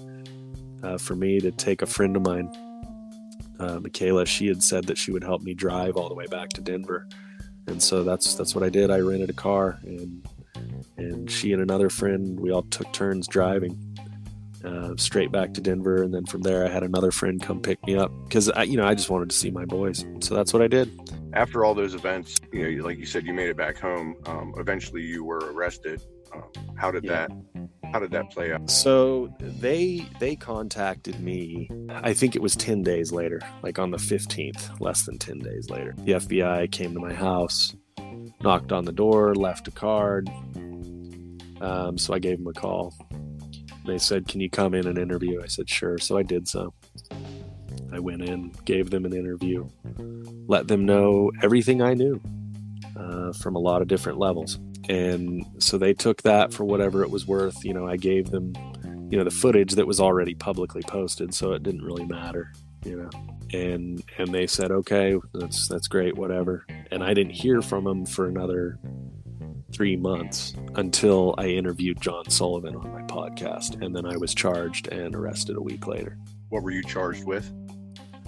uh, for me to take a friend of mine uh, Michaela, she had said that she would help me drive all the way back to Denver, and so that's that's what I did. I rented a car, and and she and another friend, we all took turns driving uh, straight back to Denver, and then from there, I had another friend come pick me up because I, you know, I just wanted to see my boys. So that's what I did. After all those events, you know, like you said, you made it back home. Um, eventually, you were arrested. Um, how did yeah. that how did that play out? So they they contacted me. I think it was ten days later, like on the fifteenth, less than ten days later. The FBI came to my house, knocked on the door, left a card. Um, so I gave them a call. They said, "Can you come in and interview?" I said, "Sure." So I did so. I went in, gave them an interview, let them know everything I knew uh, from a lot of different levels and so they took that for whatever it was worth you know i gave them you know the footage that was already publicly posted so it didn't really matter you know. And and they said okay that's that's great whatever. And i didn't hear from them for another three months until i interviewed john sullivan on my podcast and then i was charged and arrested a week later. What were you charged with?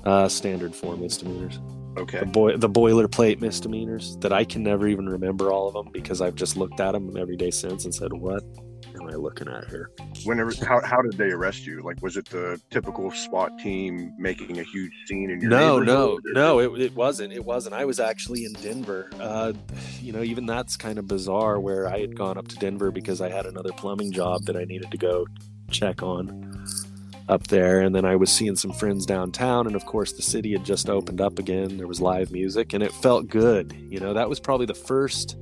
Uh standard four misdemeanors Okay. The boy, the boilerplate misdemeanors that I can never even remember all of them because I've just looked at them every day since and said, "What am I looking at here?" Whenever, how, how did they arrest you? Like, was it the typical SWAT team making a huge scene in your? No, no, no. It, it wasn't. It wasn't. I was actually in Denver. Uh, you know, even that's kind of bizarre. Where I had gone up to Denver because I had another plumbing job that I needed to go check on up there and then I was seeing some friends downtown and of course the city had just opened up again. There was live music and it felt good. You know that was probably the first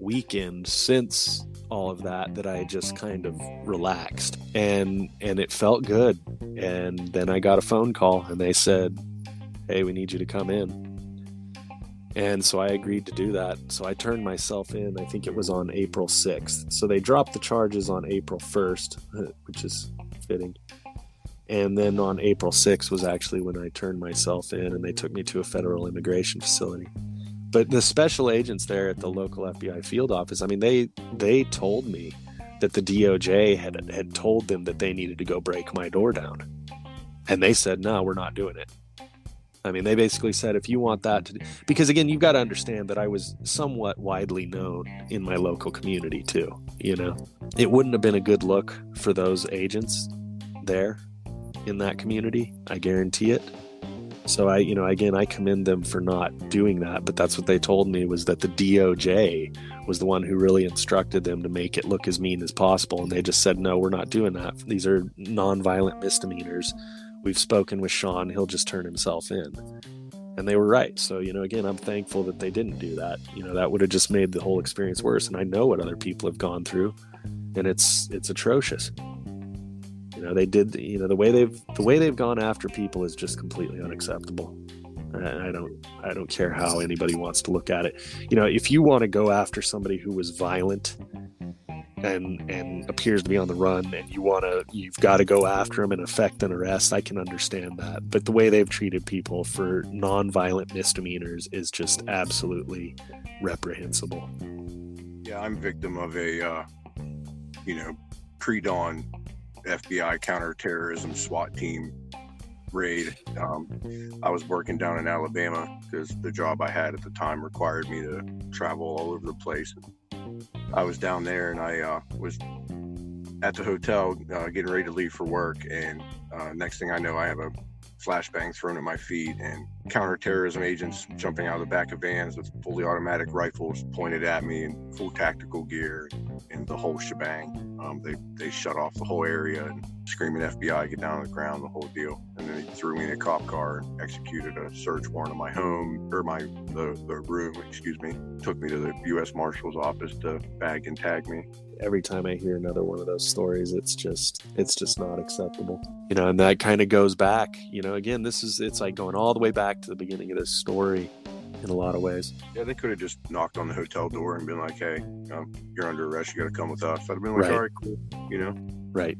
weekend since all of that that I just kind of relaxed and and it felt good. And then I got a phone call and they said hey we need you to come in. And so I agreed to do that. So I turned myself in, I think it was on April 6th. So they dropped the charges on April 1st, [laughs] which is fitting and then on April 6th was actually when I turned myself in and they took me to a federal immigration facility. But the special agents there at the local FBI field office, I mean, they they told me that the DOJ had had told them that they needed to go break my door down. And they said, "No, we're not doing it." I mean, they basically said if you want that to because again, you've got to understand that I was somewhat widely known in my local community too, you know. It wouldn't have been a good look for those agents there in that community. I guarantee it. So I, you know, again, I commend them for not doing that. But that's what they told me was that the DOJ was the one who really instructed them to make it look as mean as possible, and they just said, no, we're not doing that. These are non-violent misdemeanors. We've spoken with Shawn; he'll just turn himself in. And they were right. So, you know, again, I'm thankful that they didn't do that. You know, that would have just made the whole experience worse. And I know what other people have gone through, and it's it's atrocious. You know, they did. You know, the way they've the way they've gone after people is just completely unacceptable. And I don't I don't care how anybody wants to look at it. You know, if you want to go after somebody who was violent and and appears to be on the run and you want to you've got to go after them and effect an arrest i can understand that but the way they've treated people for non-violent misdemeanors is just absolutely reprehensible Yeah, I'm victim of a, uh, you know, pre-dawn FBI counterterrorism SWAT team raid. Um, I was working down in Alabama because the job I had at the time required me to travel all over the place. I was down there and I uh, was at the hotel uh, getting ready to leave for work, and uh, next thing I know, I have a flashbang thrown at my feet and counterterrorism agents jumping out of the back of vans with fully automatic rifles pointed at me in full tactical gear and the whole shebang. Um, they they shut off the whole area and screaming FBI, get down on the ground, the whole deal. And then they threw me in a cop car and executed a search warrant on my home or my the, the room, excuse me. Took me to the U.S. Marshal's office to bag and tag me. Every time i hear another one of those stories it's just it's just not acceptable you know and that kind of goes back you know again this is it's like going all the way back to the beginning of this story in a lot of ways Yeah, they could have just knocked on the hotel door and been like, "Hey, um, you're under arrest. You got to come with us." I'd have been like, Right. "All right, cool." You know. Right.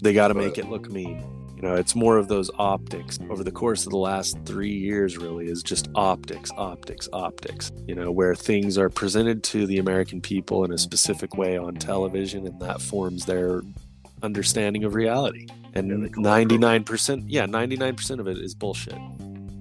They got to make it look mean. You know, it's more of those optics over the course of the last three years, really, is just optics, optics, optics. You know, where things are presented to the American people in a specific way on television, and that forms their understanding of reality. And Yeah, they call it 99%, yeah, 99% of it is bullshit.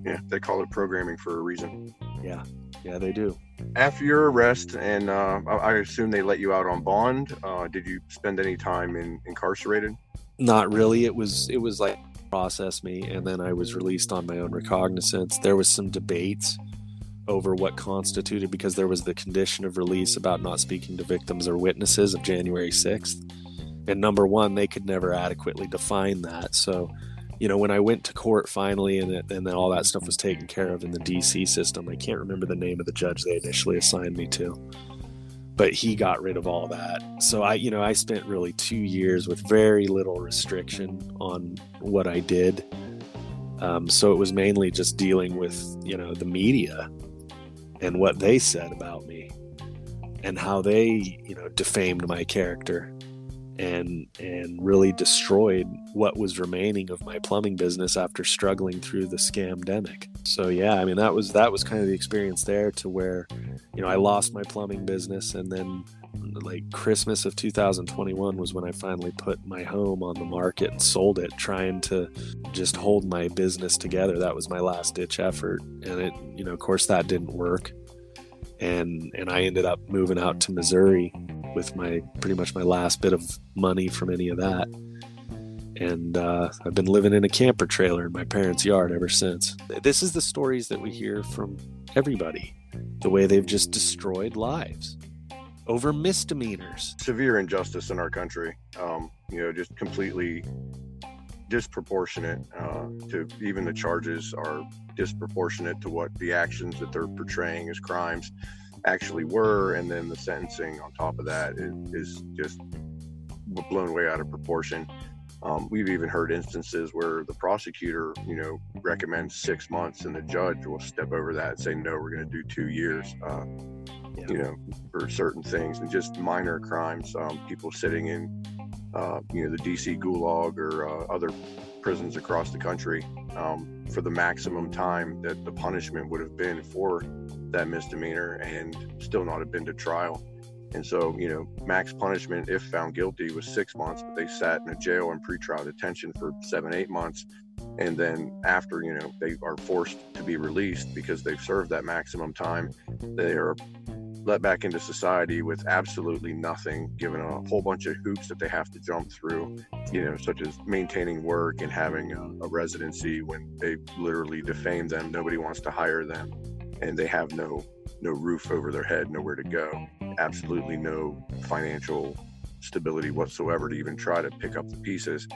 Yeah, they call it programming for a reason. Yeah. Yeah, they do. After your arrest, and uh, I I assume they let you out on bond. Uh, did you spend any time in incarcerated? Not really. It was it was like process me, and then I was released on my own recognizance. There was some debates over what constituted because there was the condition of release about not speaking to victims or witnesses of January sixth. And number one, they could never adequately define that. So, you know, when I went to court finally, and it, and then all that stuff was taken care of in the DC system, I can't remember the name of the judge they initially assigned me to but he got rid of all that. So I, you know, I spent really two years with very little restriction on what I did. Um, so it was mainly just dealing with, you know, the media and what they said about me and how they, you know, defamed my character and and really destroyed what was remaining of my plumbing business after struggling through the scamdemic. So yeah, I mean that was that was kind of the experience there to where you know, I lost my plumbing business and then like Christmas of 2021 was when I finally put my home on the market and sold it trying to just hold my business together. That was my last ditch effort and it, you know, of course that didn't work. And and I ended up moving out to Missouri with my pretty much my last bit of money from any of that. And uh, I've been living in a camper trailer in my parents' yard ever since. This is the stories that we hear from everybody the way they've just destroyed lives over misdemeanors. Severe injustice in our country. Um, you know, just completely disproportionate uh, to even the charges are disproportionate to what the actions that they're portraying as crimes actually were, and then the sentencing on top of that is, is just blown way out of proportion. Um, we've even heard instances where the prosecutor, you know, recommends six months, and the judge will step over that and say, "No, we're going to do two years." Uh, Yeah. You know, for certain things and just minor crimes. Um, people sitting in, uh, you know, the DC Gulag or uh, other prisons across the country um, for the maximum time that the punishment would have been for that misdemeanor, and still not have been to trial. And so, you know, max punishment, if found guilty, was six months, but they sat in a jail and pretrial detention for seven, eight months. And then after, you know, they are forced to be released because they've served that maximum time, they are let back into society with absolutely nothing, given a whole bunch of hoops that they have to jump through, you know, such as maintaining work and having a, a residency when they literally defame them. Nobody wants to hire them, and they have no no roof over their head, nowhere to go, absolutely no financial stability whatsoever to even try to pick up the pieces.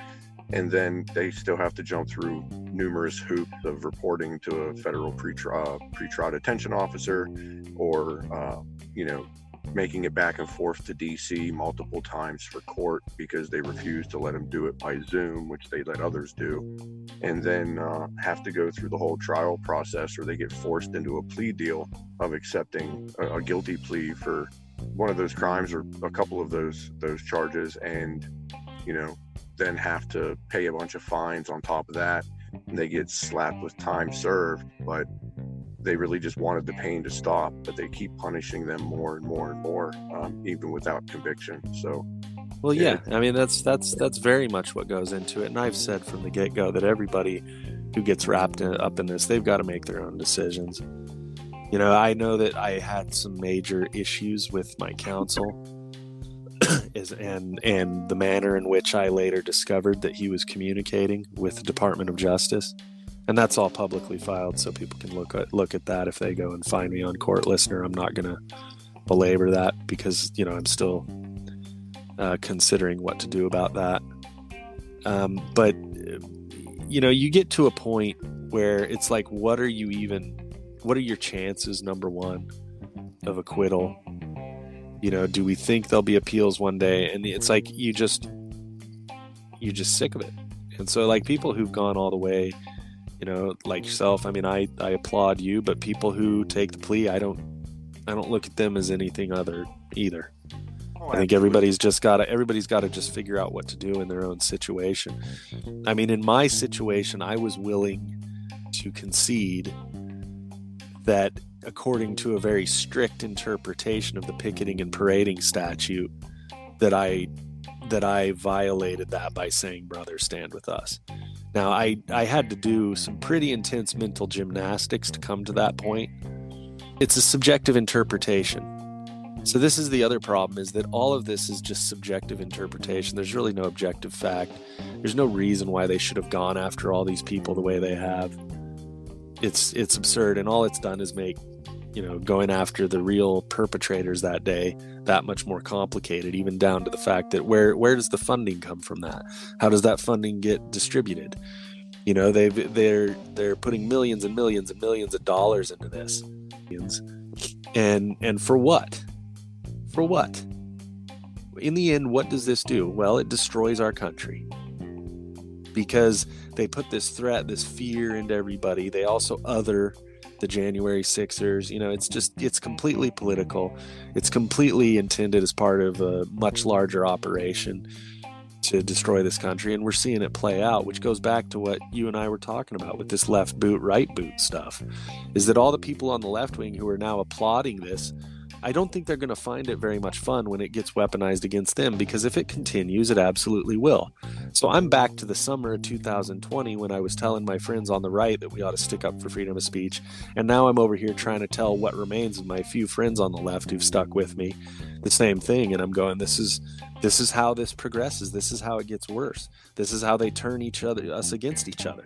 And then they still have to jump through numerous hoops of reporting to a federal pre-trial, pre-trial detention officer or, uh, you know, making it back and forth to DC multiple times for court because they refuse to let them do it by Zoom, which they let others do, and then uh, have to go through the whole trial process or they get forced into a plea deal of accepting a, a guilty plea for one of those crimes or a couple of those those charges and you know then have to pay a bunch of fines on top of that. And they get slapped with time served but they really just wanted the pain to stop but they keep punishing them more and more and more um, even without conviction. So Well, yeah, I mean that's that's that's very much what goes into it, and I've said from the get go that everybody who gets wrapped in, up in this, they've got to make their own decisions. You know, I know that I had some major issues with my counsel, [clears throat] is and and the manner in which I later discovered that he was communicating with the Department of Justice, and that's all publicly filed, so people can look at look at that if they go and find me on Court Listener. I'm not gonna belabor that because you know I'm still uh, considering what to do about that. Um, but you know, you get to a point where it's like, what are you even? What are your chances? Number one, of acquittal. You know, do we think there'll be appeals one day? And it's like you just you're just sick of it. And so, like people who've gone all the way, you know, like mm. yourself. I mean, I I applaud you, but people who take the plea, I don't I don't look at them as anything other either. Oh, I think everybody's just got to everybody's got to just figure out what to do in their own situation. I mean, in my situation, I was willing to concede that according to a very strict interpretation of the picketing and parading statute that I that I violated that by saying brother stand with us. Now, I I had to do some pretty intense mental gymnastics to come to that point. It's a subjective interpretation. So this is the other problem is that all of this is just subjective interpretation. There's really no objective fact. There's no reason why they should have gone after all these people the way they have. It's it's absurd and all it's done is make, you know, going after the real perpetrators that day that much more complicated even down to the fact that where where does the funding come from that? How does that funding get distributed? You know, they they're they're putting millions and millions and millions of dollars into this. And and for what? For what? In the end, what does this do? Well, it destroys our country. Because they put this threat, this fear into everybody. They also other the January Sixers. You know, it's just, it's completely political. It's completely intended as part of a much larger operation to destroy this country. And we're seeing it play out, which goes back to what you and I were talking about with this left boot, right boot stuff. Is that all the people on the left wing who are now applauding this I don't think they're going to find it very much fun when it gets weaponized against them because if it continues, it absolutely will. So I'm back to the summer of 2020 when I was telling my friends on the right that we ought to stick up for freedom of speech. And now I'm over here trying to tell what remains of my few friends on the left who've stuck with me the same thing. And I'm going, this is. This is how this progresses. This is how it gets worse. This is how they turn each other us against each other.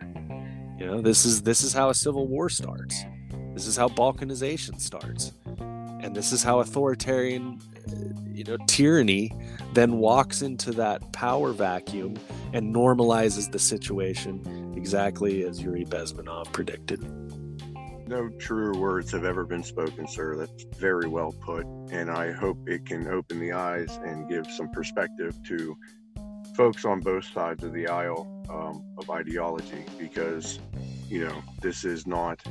You know, this is this is how a civil war starts. This is how balkanization starts and this is how authoritarian you know tyranny then walks into that power vacuum and normalizes the situation exactly as Yuri Bezmenov predicted. No truer words have ever been spoken, sir. That's very well put. And I hope it can open the eyes and give some perspective to folks on both sides of the aisle um, of ideology because, you know, this is not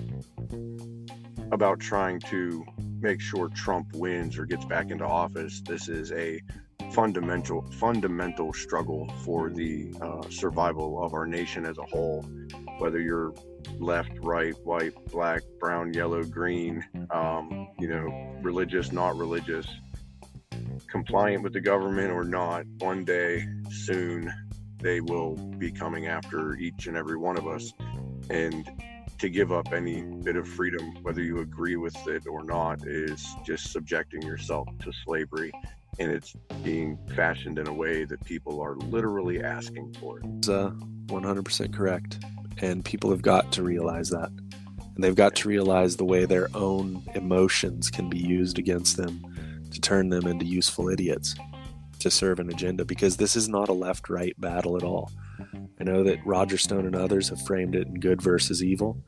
about trying to make sure Trump wins or gets back into office. This is a fundamental fundamental struggle for the uh, survival of our nation as a whole. Whether you're left, right, white, black, brown, yellow, green, um, you know, religious, not religious, compliant with the government or not, one day soon they will be coming after each and every one of us. And to give up any bit of freedom, whether you agree with it or not, is just subjecting yourself to slavery. And it's being fashioned in a way that people are literally asking for it. It's uh, 100% correct. And people have got to realize that. And they've got to realize the way their own emotions can be used against them to turn them into useful idiots to serve an agenda because this is not a left right battle at all. I know that Roger Stone and others have framed it in good versus evil.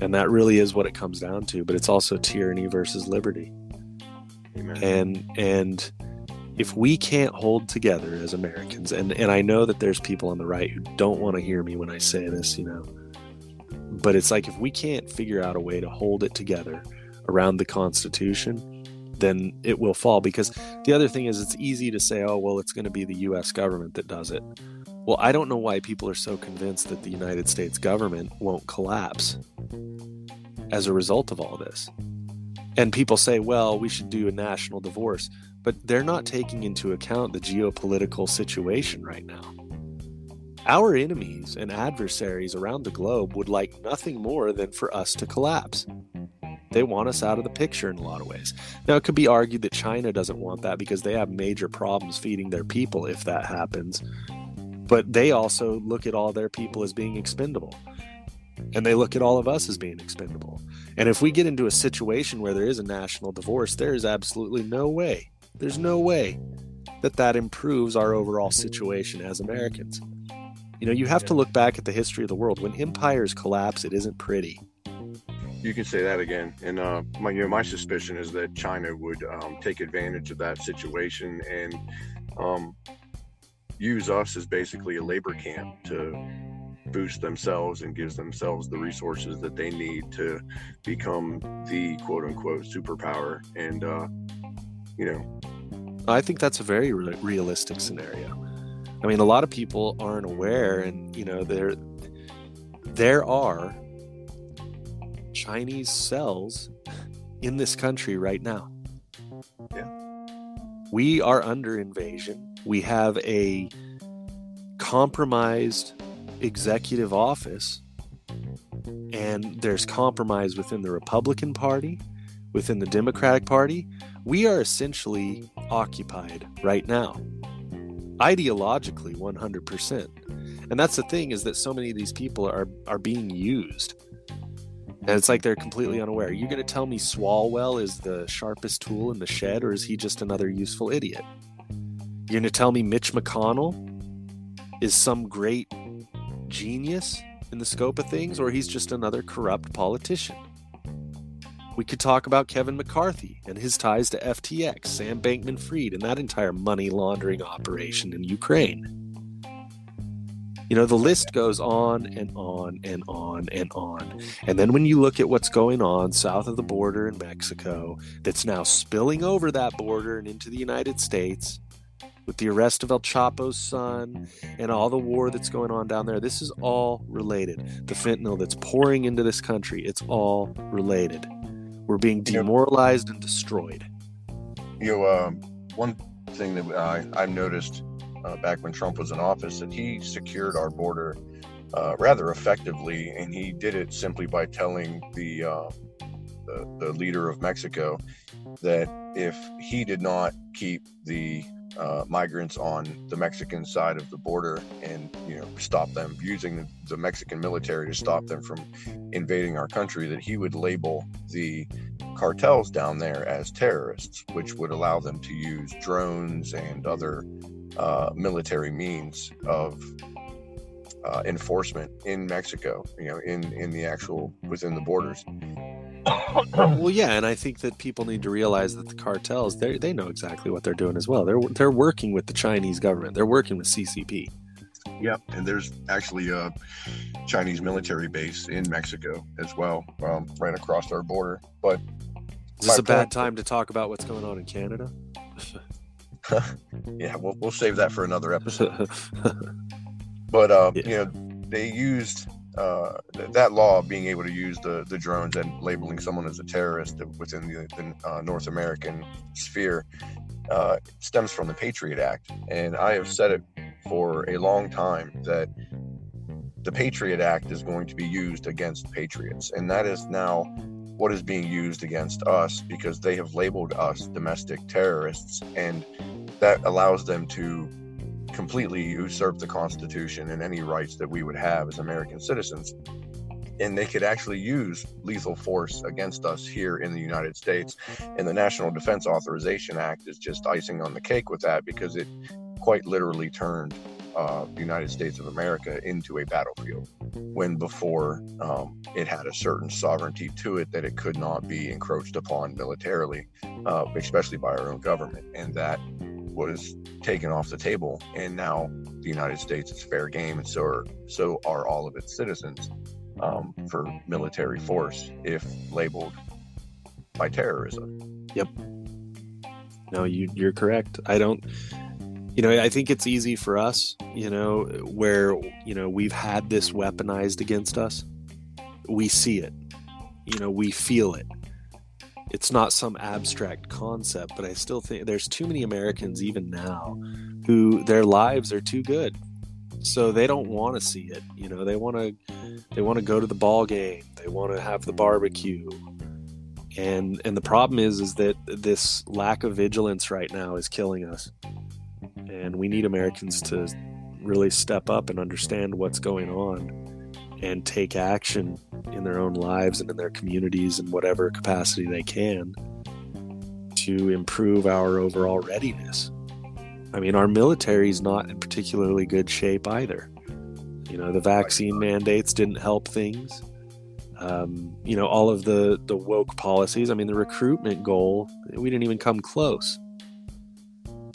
And that really is what it comes down to, but it's also tyranny versus liberty. Amen. And and if we can't hold together as Americans, and, and I know that there's people on the right who don't want to hear me when I say this, you know, but it's like if we can't figure out a way to hold it together around the Constitution, then it will fall. Because the other thing is, it's easy to say, oh, well, it's going to be the US government that does it. Well, I don't know why people are so convinced that the United States government won't collapse as a result of all this. And people say, well, we should do a national divorce, but they're not taking into account the geopolitical situation right now. Our enemies and adversaries around the globe would like nothing more than for us to collapse. They want us out of the picture in a lot of ways. Now, it could be argued that China doesn't want that because they have major problems feeding their people if that happens. But they also look at all their people as being expendable. And they look at all of us as being expendable. And if we get into a situation where there is a national divorce, there is absolutely no way, there's no way that that improves our overall situation as Americans. You know, you have to look back at the history of the world. When empires collapse, it isn't pretty. You can say that again. And uh, my, you know, my suspicion is that China would um, take advantage of that situation and um, use us as basically a labor camp to boost themselves and gives themselves the resources that they need to become the quote unquote superpower. And, uh, you know, I think that's a very re- realistic scenario. I mean, a lot of people aren't aware, and you know, there there are Chinese cells in this country right now. Yeah. We are under invasion. We have a compromised executive office, and there's compromise within the Republican Party, within the Democratic Party. We are essentially occupied right now, ideologically 100%. And that's the thing is that so many of these people are are being used. And it's like they're completely unaware. Are you going to tell me Swalwell is the sharpest tool in the shed, or is he just another useful idiot? You're going to tell me Mitch McConnell is some great genius in the scope of things, or he's just another corrupt politician? We could talk about Kevin McCarthy and his ties to FTX, Sam Bankman Fried, and that entire money laundering operation in Ukraine. You know, the list goes on and on and on and on. And then when you look at what's going on south of the border in Mexico, that's now spilling over that border and into the United States, with the arrest of El Chapo's son and all the war that's going on down there, this is all related. The fentanyl that's pouring into this country, it's all related. We're being demoralized and destroyed. you know, um, one thing that I, I've noticed uh, back when Trump was in office that he secured our border uh, rather effectively, and he did it simply by telling the, uh, the the leader of Mexico that if he did not keep the uh, migrants on the Mexican side of the border and you know stop them using the, Mexican military to stop them from invading our country, that he would label the cartels down there as terrorists, which would allow them to use drones and other uh, military means of uh, enforcement in Mexico. You know, in in the actual within the borders. [coughs] well, yeah, and I think that people need to realize that the cartels they they know exactly what they're doing as well. They're they're working with the Chinese government. They're working with CCP. Yep, and there's actually a Chinese military base in Mexico as well, um, right across our border. But Is this a bad time to talk about what's going on in Canada? [laughs] yeah, we'll we'll save that for another episode. [laughs] But uh, Yeah. you know, they used uh, th- that law being able to use the the drones and labeling someone as a terrorist within the, the uh, North American sphere uh, stems from the Patriot Act, and I have said it for a long time that the Patriot Act is going to be used against patriots, and that is now what is being used against us because they have labeled us domestic terrorists, and that allows them to completely usurp the Constitution and any rights that we would have as American citizens. And they could actually use lethal force against us here in the United States. And the National Defense Authorization Act is just icing on the cake with that because it quite literally turned uh, the United States of America into a battlefield when before um, it had a certain sovereignty to it that it could not be encroached upon militarily, uh, especially by our own government. And that was taken off the table. And now the United States is fair game, and so are so are all of its citizens um, for military force if labeled by terrorism. Yep. No, you you're correct. I don't you know, I think it's easy for us, you know, where, you know, we've had this weaponized against us. We see it. You know, we feel it. It's not some abstract concept, but I still think there's too many Americans even now who their lives are too good. So they don't want to see it. You know, they want to they want to go to the ball game. They want to have the barbecue. And and the problem is is that this lack of vigilance right now is killing us and we need Americans to really step up and understand what's going on and take action in their own lives and in their communities in whatever capacity they can to improve our overall readiness. I mean, our military is not in particularly good shape either. You know, the vaccine mandates didn't help things. Um, you know, all of the the woke policies. I mean, the recruitment goal, we didn't even come close.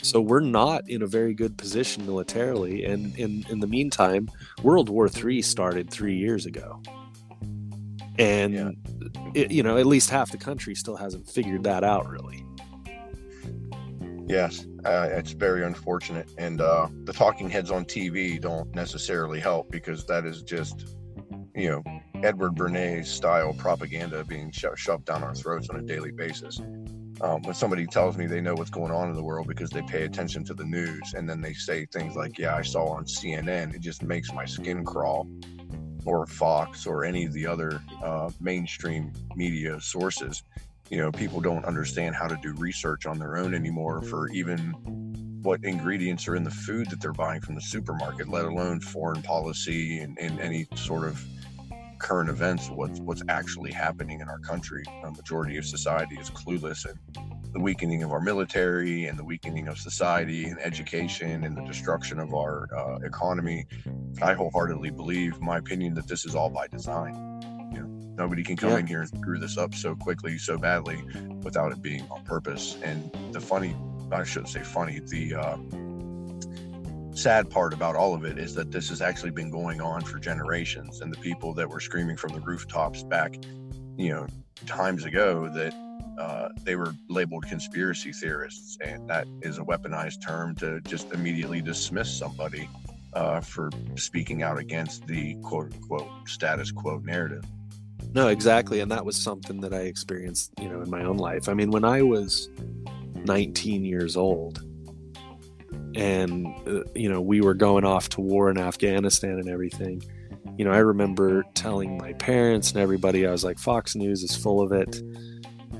So we're not in a very good position militarily. And in, in the meantime, World War III started three years ago. And, yeah. it, you know, at least half the country still hasn't figured that out really. Yes, uh, it's very unfortunate. And uh, the talking heads on TV don't necessarily help because that is just, you know, Edward Bernays style propaganda being sho- shoved down our throats on a daily basis um, when somebody tells me they know what's going on in the world because they pay attention to the news and then they say things like yeah i saw on cnn it just makes my skin crawl or fox or any of the other uh, mainstream media sources. You know people don't understand how to do research on their own anymore for even what ingredients are in the food that they're buying from the supermarket let alone foreign policy and, and any sort of current events, what's what's actually happening in our country. A majority of society is clueless, and the weakening of our military, and the weakening of society, and education, and the destruction of our uh, economy. I wholeheartedly believe, my opinion, that this is all by design. You know, nobody can come yeah. in here and screw this up so quickly, so badly, without it being on purpose. And the funny, I shouldn't say funny, the uh, sad part about all of it is that this has actually been going on for generations and the people that were screaming from the rooftops back you know times ago that uh, they were labeled conspiracy theorists and that is a weaponized term to just immediately dismiss somebody uh, for speaking out against the quote unquote status quo narrative. No exactly and that was something that i experienced you know in my own life. I mean when i was 19 years old and uh, you know we were going off to war in Afghanistan and everything. You know, I remember telling my parents and everybody, I was like, Fox News is full of it.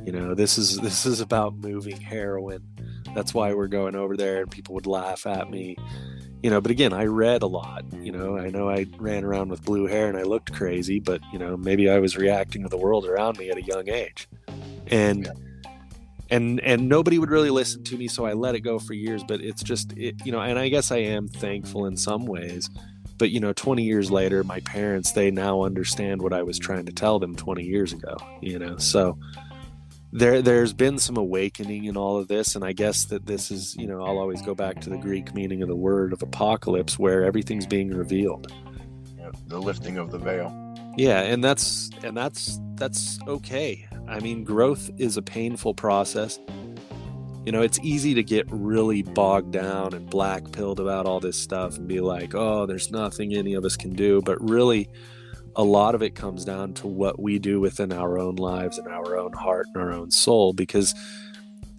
You know, this is this is about moving heroin. That's why we're going over there, and people would laugh at me. You know, but again, I read a lot. You know, I know I ran around with blue hair and I looked crazy, but you know, maybe I was reacting to the world around me at a young age, and. Yeah and and nobody would really listen to me so i let it go for years but it's just it, you know and i guess i am thankful in some ways but you know 20 years later my parents they now understand what i was trying to tell them 20 years ago you know so there there's been some awakening in all of this and i guess that this is you know i'll always go back to the greek meaning of the word of apocalypse where everything's being revealed. Yeah, the lifting of the veil. Yeah and that's and that's that's okay I mean, growth is a painful process. You know, it's easy to get really bogged down and black pilled about all this stuff and be like, oh, there's nothing any of us can do. But really, a lot of it comes down to what we do within our own lives and our own heart and our own soul because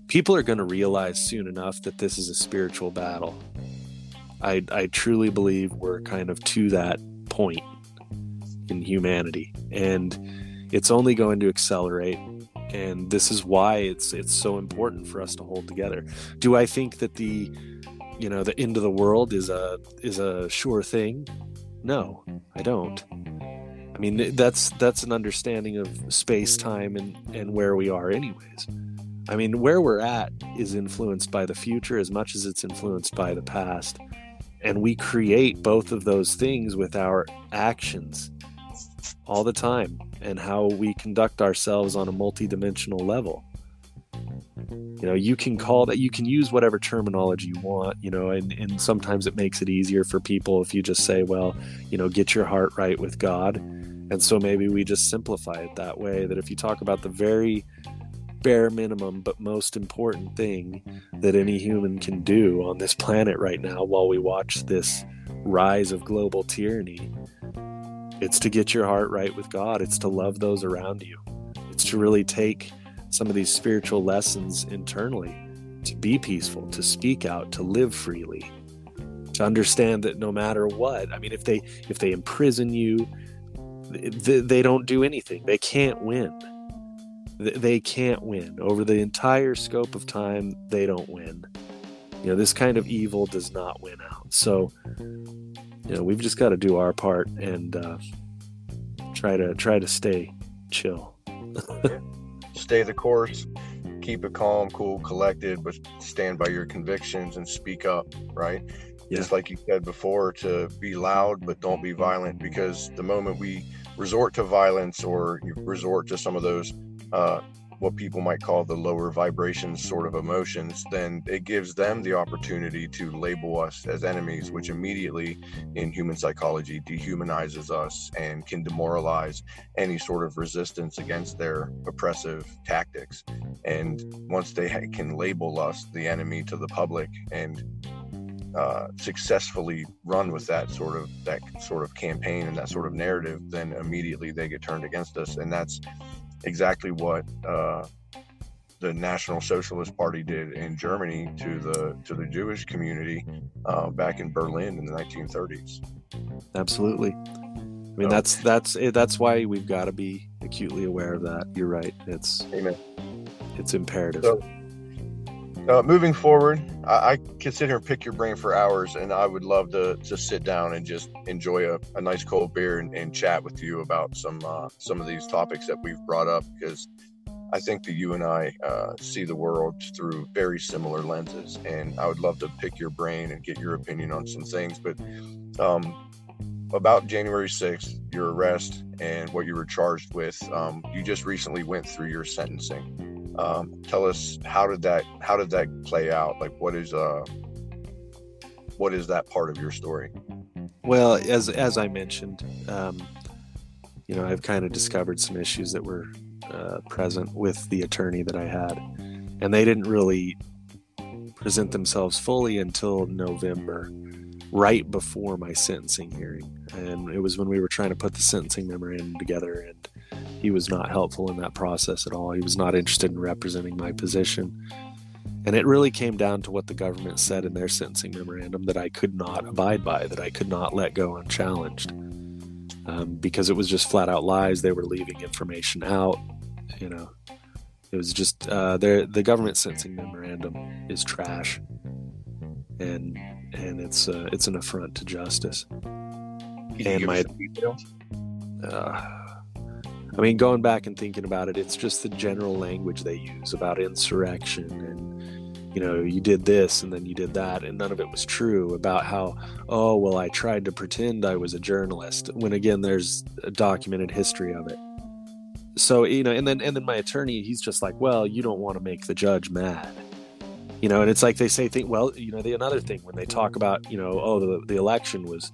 people are going to realize soon enough that this is a spiritual battle. I, I truly believe we're kind of to that point in humanity, and it's only going to accelerate. And this is why it's it's so important for us to hold together. Do I think that the you know the end of the world is a is a sure thing? No, I don't. I mean that's that's an understanding of space time and and where we are anyways. I mean where we're at is influenced by the future as much as it's influenced by the past. And we create both of those things with our actions all the time and how we conduct ourselves on a multidimensional level. You know, you can call that, you can use whatever terminology you want, you know, and, and sometimes it makes it easier for people if you just say, well, you know, get your heart right with God. And so maybe we just simplify it that way that if you talk about the very bare minimum but most important thing that any human can do on this planet right now while we watch this rise of global tyranny, it's to get your heart right with God. It's to love those around you. It's to really take some of these spiritual lessons internally to be peaceful, to speak out, to live freely, to understand that no matter what, I mean, if they if they imprison you, they, they don't do anything. They can't win. They- They can't win over the entire scope of time. They don't win. You know, this kind of evil does not win out. So, you know, we've just got to do our part and uh, try to try to stay chill. Stay the course, keep it calm, cool, collected, but stand by your convictions and speak up, right? Yeah. Just like you said before, to be loud, but don't be violent, because the moment we resort to violence or you resort to some of those, uh, what people might call the lower vibrations sort of emotions, then it gives them the opportunity to label us as enemies, which immediately in human psychology dehumanizes us and can demoralize any sort of resistance against their oppressive tactics. And once they can label us the enemy to the public and uh, successfully run with that sort of that sort of campaign and that sort of narrative, then immediately they get turned against us, and that's exactly what uh, the National Socialist Party did in Germany to the to the Jewish community uh, back in Berlin in the 1930s. Absolutely. I mean, that's that's eh, that's why we've got to be acutely aware of that. You're right. It's Amen. it's imperative. So, uh, moving forward, I, I could sit here and pick your brain for hours, and I would love to just sit down and just enjoy a, a nice cold beer and, and chat with you about some uh, some of these topics that we've brought up because I think that you and I uh, see the world through very similar lenses, and I would love to pick your brain and get your opinion on some things. But um, about January 6th, your arrest and what you were charged with, um, you just recently went through your sentencing um, tell us how did that how did that play out? Like what is uh what is that part of your story? Well, as as I mentioned, um, you know, I've kind of discovered some issues that were uh, present with the attorney that I had, and they didn't really present themselves fully until November, right before my sentencing hearing, and it was when we were trying to put the sentencing memorandum together, and he was not helpful in that process at all. He was not interested in representing my position. And it really came down to what the government said in their sentencing memorandum that I could not abide by, that I could not let go unchallenged. Um, because it was just flat out lies. They were leaving information out. You know, it was just uh, the government sentencing memorandum is trash, and and it's uh, it's an affront to justice. And my uh, I mean, going back and thinking about it, it's just the general language they use about insurrection and, you know, you did this and then you did that, and none of it was true. About how, oh, well, I tried to pretend I was a journalist, when again, there's a documented history of it. So, you know, and then, and then my attorney, he's just like, well, you don't want to make the judge mad. You know, and it's like they say, think, well, you know, the another thing when they talk about, you know, oh, the, the election was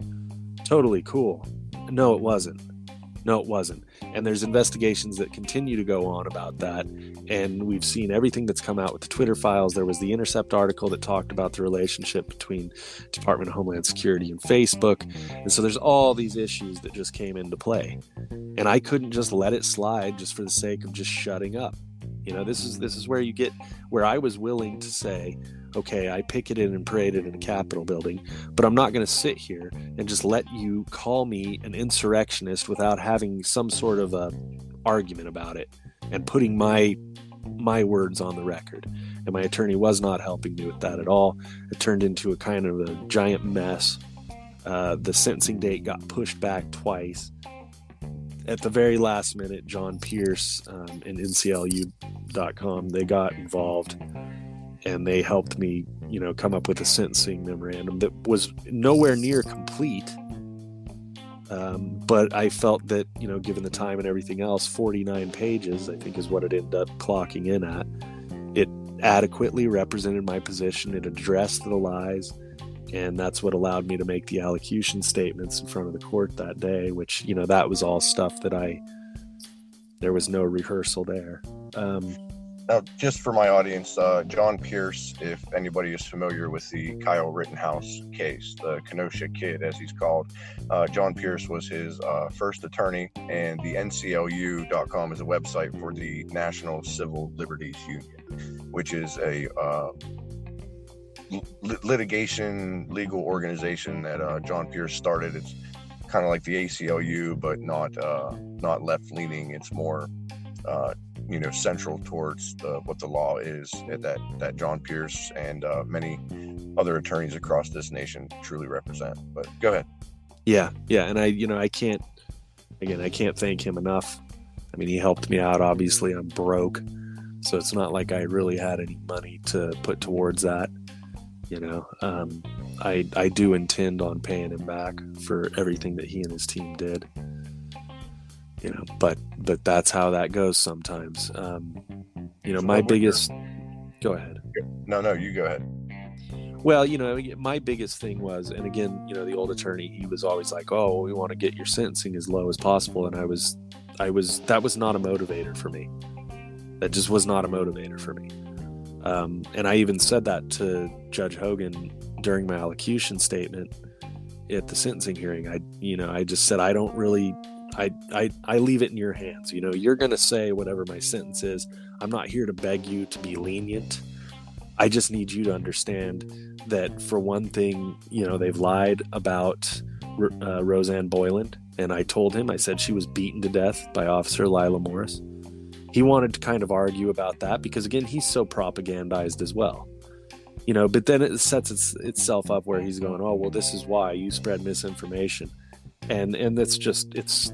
totally cool. No, it wasn't. No, it wasn't. And there's investigations that continue to go on about that. And we've seen everything that's come out with the Twitter files. There was the Intercept article that talked about the relationship between Department of Homeland Security and Facebook. And so there's all these issues that just came into play. And I couldn't just let it slide just for the sake of just shutting up. You know, this is this is where you get where I was willing to say, okay, I picketed and paraded in a Capitol building, but I'm not going to sit here and just let you call me an insurrectionist without having some sort of a argument about it and putting my my words on the record. And my attorney was not helping me with that at all. It turned into a kind of a giant mess. Uh, the sentencing date got pushed back twice. At the very last minute, John Pierce um, and NCLU.com they got involved, and they helped me, you know, come up with a sentencing memorandum that was nowhere near complete. Um, but I felt that, you know, given the time and everything else, 49 pages, I think, is what it ended up clocking in at. It adequately represented my position. It addressed the lies, and that's what allowed me to make the allocution statements in front of the court that day. Which you know that was all stuff that I there was no rehearsal there. Um, Now, just for my audience, uh, John Pierce, if anybody is familiar with the Kyle Rittenhouse case, the Kenosha Kid, as he's called, uh, John Pierce was his uh, first attorney, and the NCLU.com is a website for the National Civil Liberties Union, which is a uh, lit- litigation legal organization that uh, John Pierce started. It's kind of like the ACLU, but not uh, not left leaning. It's more uh, you know central towards the, what the law is that that John Pierce and uh, many other attorneys across this nation truly represent. But go ahead. Yeah, yeah, and I, you know, I can't. Again, I can't thank him enough. I mean, he helped me out. Obviously, I'm broke, so it's not like I really had any money to put towards that. You know, um, I I do intend on paying him back for everything that he and his team did. You know, but but that's how that goes sometimes. Um, you know, So my would your- biggest. Go ahead. No, no, you go ahead. Well, you know, my biggest thing was, and again, you know, the old attorney, he was always like, "Oh, we want to get your sentencing as low as possible," and I was, I was, that was not a motivator for me. That just was not a motivator for me. Um, and I even said that to Judge Hogan during my allocution statement at the sentencing hearing. I, you know, I just said I don't really, I, I, I leave it in your hands. You know, you're going to say whatever my sentence is. I'm not here to beg you to be lenient. I just need you to understand that for one thing, you know, they've lied about uh, Rosanne Boyland. And I told him, I said she was beaten to death by Officer Lila Morris. He wanted to kind of argue about that because, again, he's so propagandized as well. You know, but then it sets its, itself up where he's going, oh, well, this is why you spread misinformation. And, and that's just, it's,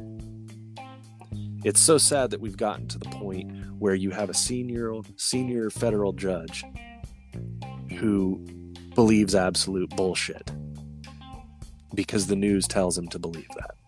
it's so sad that we've gotten to the point where you have a senior, senior federal judge who believes absolute bullshit because the news tells him to believe that.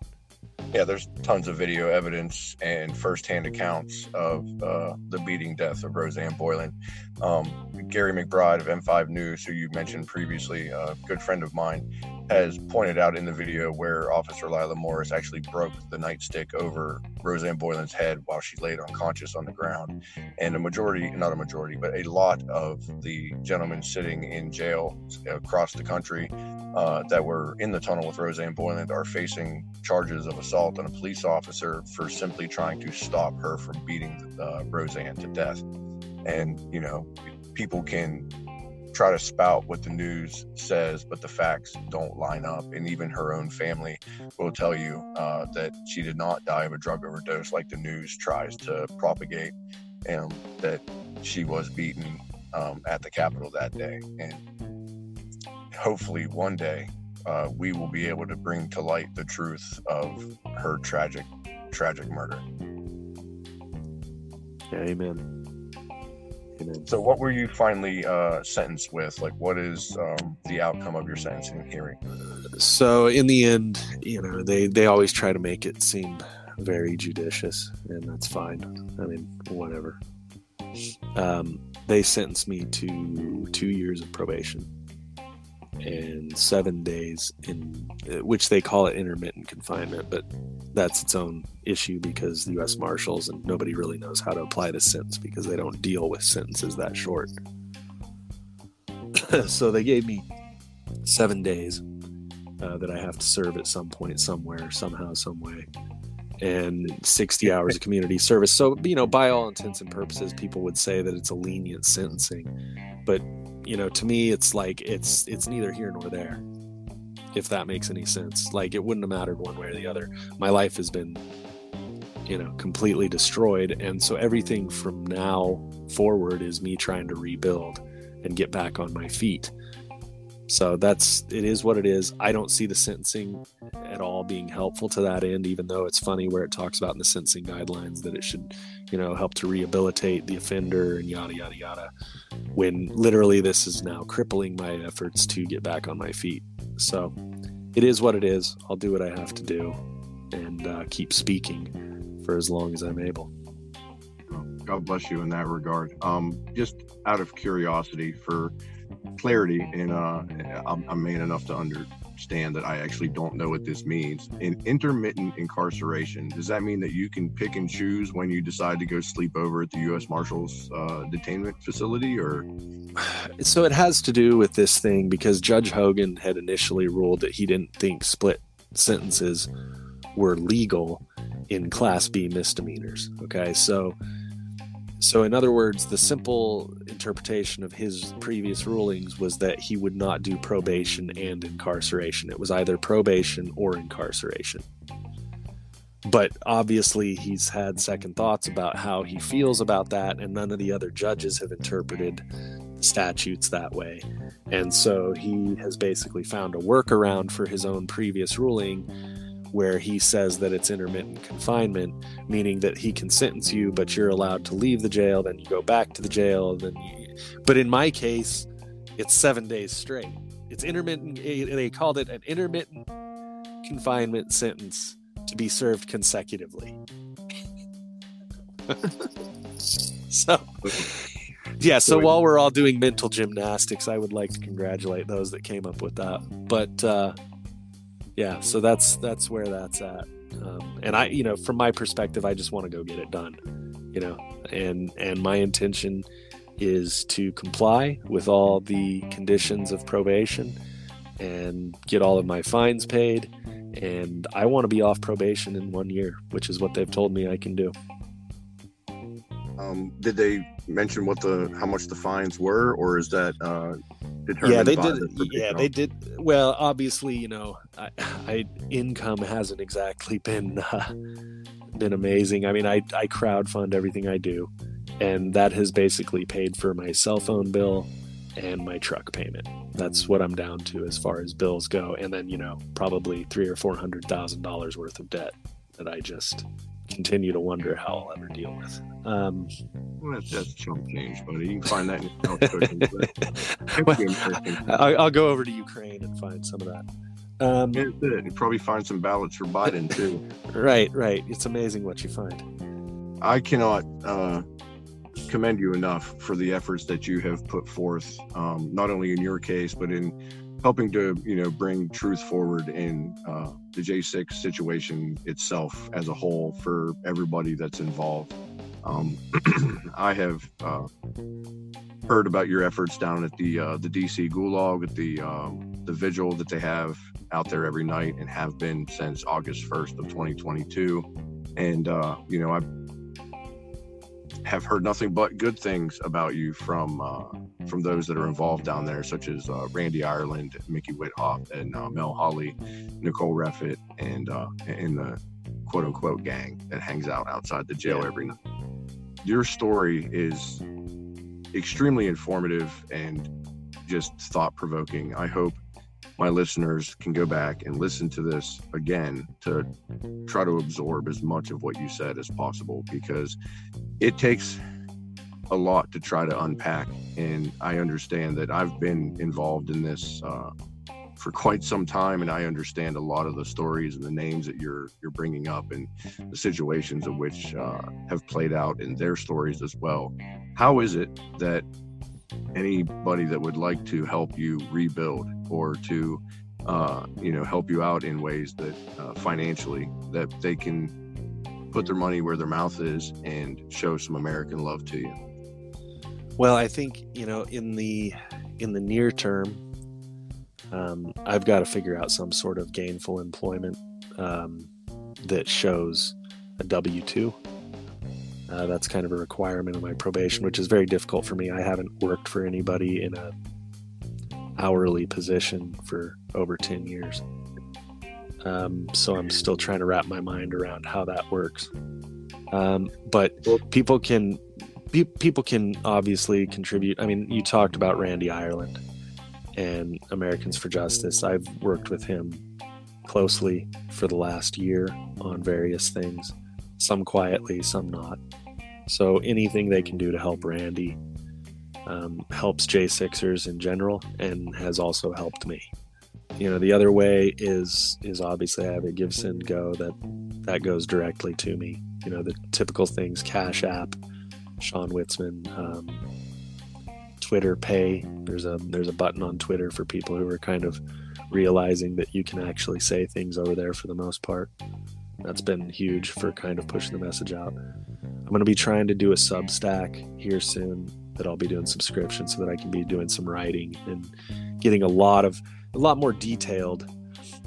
Yeah, there's tons of video evidence and firsthand accounts of uh, the beating death of Rosanne Boyland. Um, Gary McBride of M5 News, who you mentioned previously, a good friend of mine, has pointed out in the video where Officer Lila Morris actually broke the nightstick over Rosanne Boyland's head while she laid unconscious on the ground. And a majority, not a majority, but a lot of the gentlemen sitting in jail across the country uh, that were in the tunnel with Rosanne Boyland are facing charges of assault on a police officer for simply trying to stop her from beating uh, Rosanne to death. And, you know, people can try to spout what the news says, but the facts don't line up. And even her own family will tell you uh, that she did not die of a drug overdose like the news tries to propagate, and that she was beaten um, at the Capitol that day. And hopefully one day uh, we will be able to bring to light the truth of her tragic, tragic murder. Yeah, amen. Amen. So, what were you finally uh, sentenced with? Like, what is um, the outcome of your sentencing hearing? So in the end, you know, they they always try to make it seem very judicious, and that's fine. I mean, whatever. Um, they sentenced me to two years of probation and seven days in which they call it intermittent confinement, but that's its own issue because the U.S. Marshals and nobody really knows how to apply the sentence because they don't deal with sentences that short. [laughs] so they gave me seven days uh, that I have to serve at some point, somewhere, somehow, some way. and 60 hours of community service. So, you know, by all intents and purposes, people would say that it's a lenient sentencing. But, you know, to me it's like it's it's neither here nor there. If that makes any sense. Like it wouldn't have mattered one way or the other. My life has been you know, completely destroyed and so everything from now forward is me trying to rebuild and get back on my feet. So that's it is what it is. I don't see the sentencing at all being helpful to that end, even though it's funny where it talks about in the sentencing guidelines that it should, you know, help to rehabilitate the offender and yada yada yada. When literally this is now crippling my efforts to get back on my feet. So it is what it is. I'll do what I have to do and uh, keep speaking for as long as I'm able. God bless you in that regard. Um, just out of curiosity for clarity, and uh, I'm, I'm man enough to understand that I actually don't know what this means. In intermittent incarceration, does that mean that you can pick and choose when you decide to go sleep over at the U.S. Marshals uh, detainment facility, or? [sighs] So it has to do with this thing because Judge Hogan had initially ruled that he didn't think split sentences were legal in Class B misdemeanors. Okay, so so, in other words, the simple interpretation of his previous rulings was that he would not do probation and incarceration. It was either probation or incarceration. But obviously, he's had second thoughts about how he feels about that, and none of the other judges have interpreted statutes that way. And so he has basically found a workaround for his own previous ruling where he says that it's intermittent confinement, meaning that he can sentence you, but you're allowed to leave the jail, then you go back to the jail, then you... but in my case, it's seven days straight. It's intermittent. They called it an intermittent confinement sentence to be served consecutively. [laughs] so, yeah. So while we're all doing mental gymnastics, I would like to congratulate those that came up with that. But uh, yeah, so that's that's where that's at. Um, and I, you know, from my perspective, I just want to go get it done. You know, and and my intention is to comply with all the conditions of probation and get all of my fines paid. And I want to be off probation in one year, which is what they've told me I can do. Um, did they mention what the how much the fines were, or is that uh, determined? Yeah, they did. the Yeah, they did. Well, obviously, you know, I, [sighs] I income hasn't exactly been [laughs] uh, been amazing. I mean, I I crowdfund everything I do, and that has basically paid for my cell phone bill and my truck payment. That's what I'm down to as far as bills go, and then you know probably three or four hundred thousand dollars worth of debt that I just continue to wonder how I'll ever deal with. Um, Well, that's, that's chump change, buddy. You can find that in [laughs] well, That'd be interesting. I- I'll go over to Ukraine and find some of that. Um, Yeah. You'd probably find some ballots for Biden too. right, right. It's amazing what you find. I cannot uh, commend you enough for the efforts that you have put forth, um, not only in your case, but in helping to you know bring truth forward in uh, the J6 situation itself as a whole for everybody that's involved. Um, [clears throat] I have uh, heard about your efforts down at the uh, the DC Gulag at the um, the vigil that they have out there every night and have been since August 1st of 2022. And uh, you know, I have heard nothing but good things about you from uh, from those that are involved down there, such as uh, Randy Ireland, Micki Witthoeft, and uh, Mel Holly, Nicole Reffitt, and uh, and the quote unquote gang that hangs out outside the jail Yeah. every night. Your story is extremely informative and just thought provoking. I hope my listeners can go back and listen to this again to try to absorb as much of what you said as possible because it takes a lot to try to unpack. And I understand that I've been involved in this uh, for quite some time, and I understand a lot of the stories and the names that you're you're bringing up and the situations of which uh, have played out in their stories as well. How is it that anybody that would like to help you rebuild or to uh, you know help you out in ways that uh, financially that they can put their money where their mouth is and show some American love to you. Well, I think you know in the in the near term, um, I've got to figure out some sort of gainful employment um, that shows a W two. Uh, that's kind of a requirement of my probation, which is very difficult for me. I haven't worked for anybody in a hourly position for over ten years, um, so I'm still trying to wrap my mind around how that works. Um, but people can pe- people can obviously contribute. I mean, you talked about Randy Ireland and Americans for Justice. I've worked with him closely for the last year on various things, some quietly, some not. So anything they can do to help Randy um, helps J6ers in general and has also helped me. You know, the other way is is obviously I have a Give Send Go that that goes directly to me. You know, the typical things: Cash App, Shawn Witzemann, um, Twitter Pay. There's a there's a button on Twitter for people who are kind of realizing that you can actually say things over there for the most part. That's been huge for kind of pushing the message out. I'm going to be trying to do a Substack here soon that I'll be doing subscription so that I can be doing some writing and getting a lot of a lot more detailed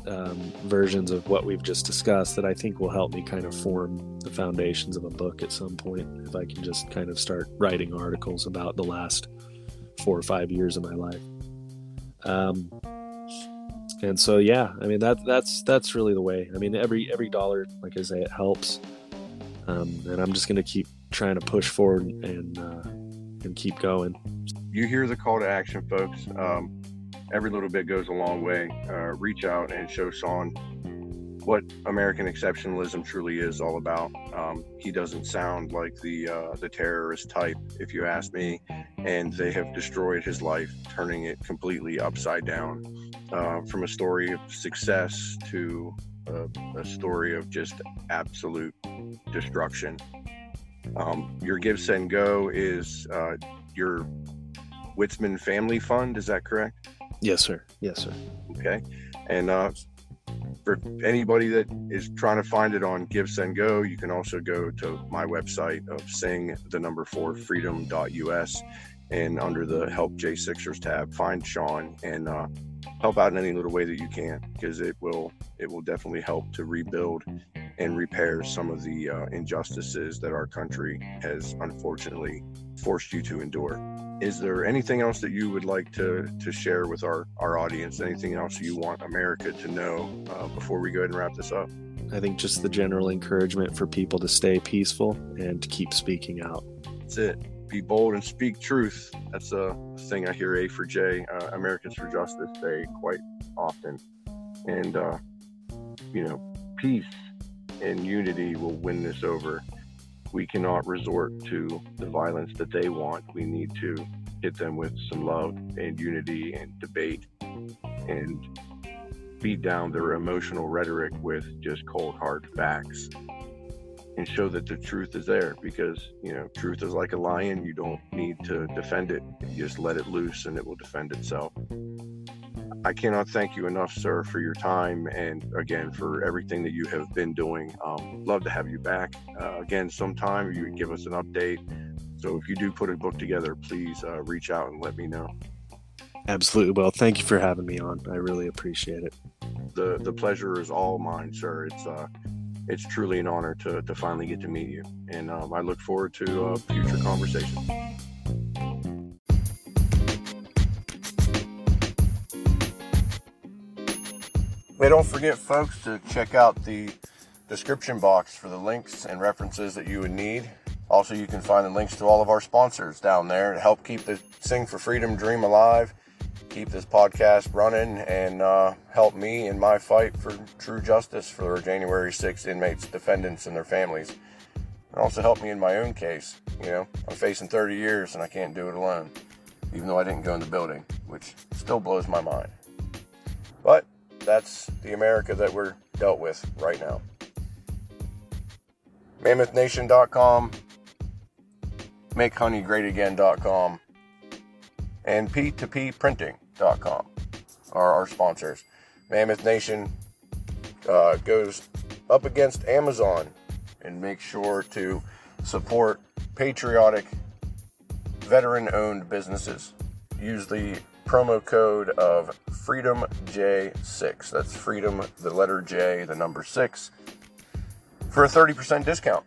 um, versions of what we've just discussed that I think will help me kind of form the foundations of a book at some point if I can just kind of start writing articles about the last four or five years of my life. Um, and so yeah, I mean that that's that's really the way. I mean every every dollar, like I say, it helps. Um, and I'm just gonna keep trying to push forward and uh, and keep going. You hear the call to action, folks. Um, every little bit goes a long way. Uh, reach out and show Shawn what American exceptionalism truly is all about. Um, he doesn't sound like the uh, the terrorist type, if you ask me, and they have destroyed his life, turning it completely upside down. Uh, from a story of success to a, a story of just absolute destruction. Um, your Give Send Go is uh, your Witzemann Family Fund. Is that correct? Yes, sir. Yes, sir. Okay. And uh, for anybody that is trying to find it on Give Send Go, you can also go to my website of sing the number four freedom.us and under the help J6ers tab, find Shawn and uh, help out in any little way that you can because it will it will definitely help to rebuild and repair some of the uh, injustices that our country has unfortunately forced you to endure. Is there anything else that you would like to to share with our our audience? Anything else you want America to know uh, before we go ahead and wrap this up? I think just the general encouragement for people to stay peaceful and to keep speaking out. That's it. Be bold and speak truth. That's a thing I hear A for J, uh, Americans for Justice say quite often. And, uh, you know, peace and unity will win this over. We cannot resort to the violence that they want. We need to hit them with some love and unity and debate and beat down their emotional rhetoric with just cold hard facts and show that the truth is there because you know truth is like a lion. You don't need to defend it. You just let it loose and it will defend itself. I cannot thank you enough sir for your time and again for everything that you have been doing. Um, love to have you back. Uh, again sometime you give us an update. So if you do put a book together please uh, reach out and let me know. Absolutely. Well, thank you for having me on. I really appreciate it. the the pleasure is all mine sir. It's uh it's truly an honor to, to finally get to meet you. And um, i look forward to uh, future conversations. Hey, don't forget, folks, to check out the description box for the links and references that you would need. Also, you can find the links to all of our sponsors down there to help keep the Sing for Freedom dream alive, keep this podcast running, and uh, help me in my fight for true justice for January 6th inmates, defendants, and their families. And also help me in my own case. You know, I'm facing 30 years and I can't do it alone, even though I didn't go in the building, which still blows my mind. But that's the America that we're dealt with right now. MammothNation.com, MakeHoneyGreatAgain.com, and p2pprinting.com are our sponsors. Mammoth Nation uh, goes up against Amazon and make sure to support patriotic, veteran owned businesses. Use the promo code of Freedom J6. That's Freedom, the letter J, the number 6, for a 30% discount.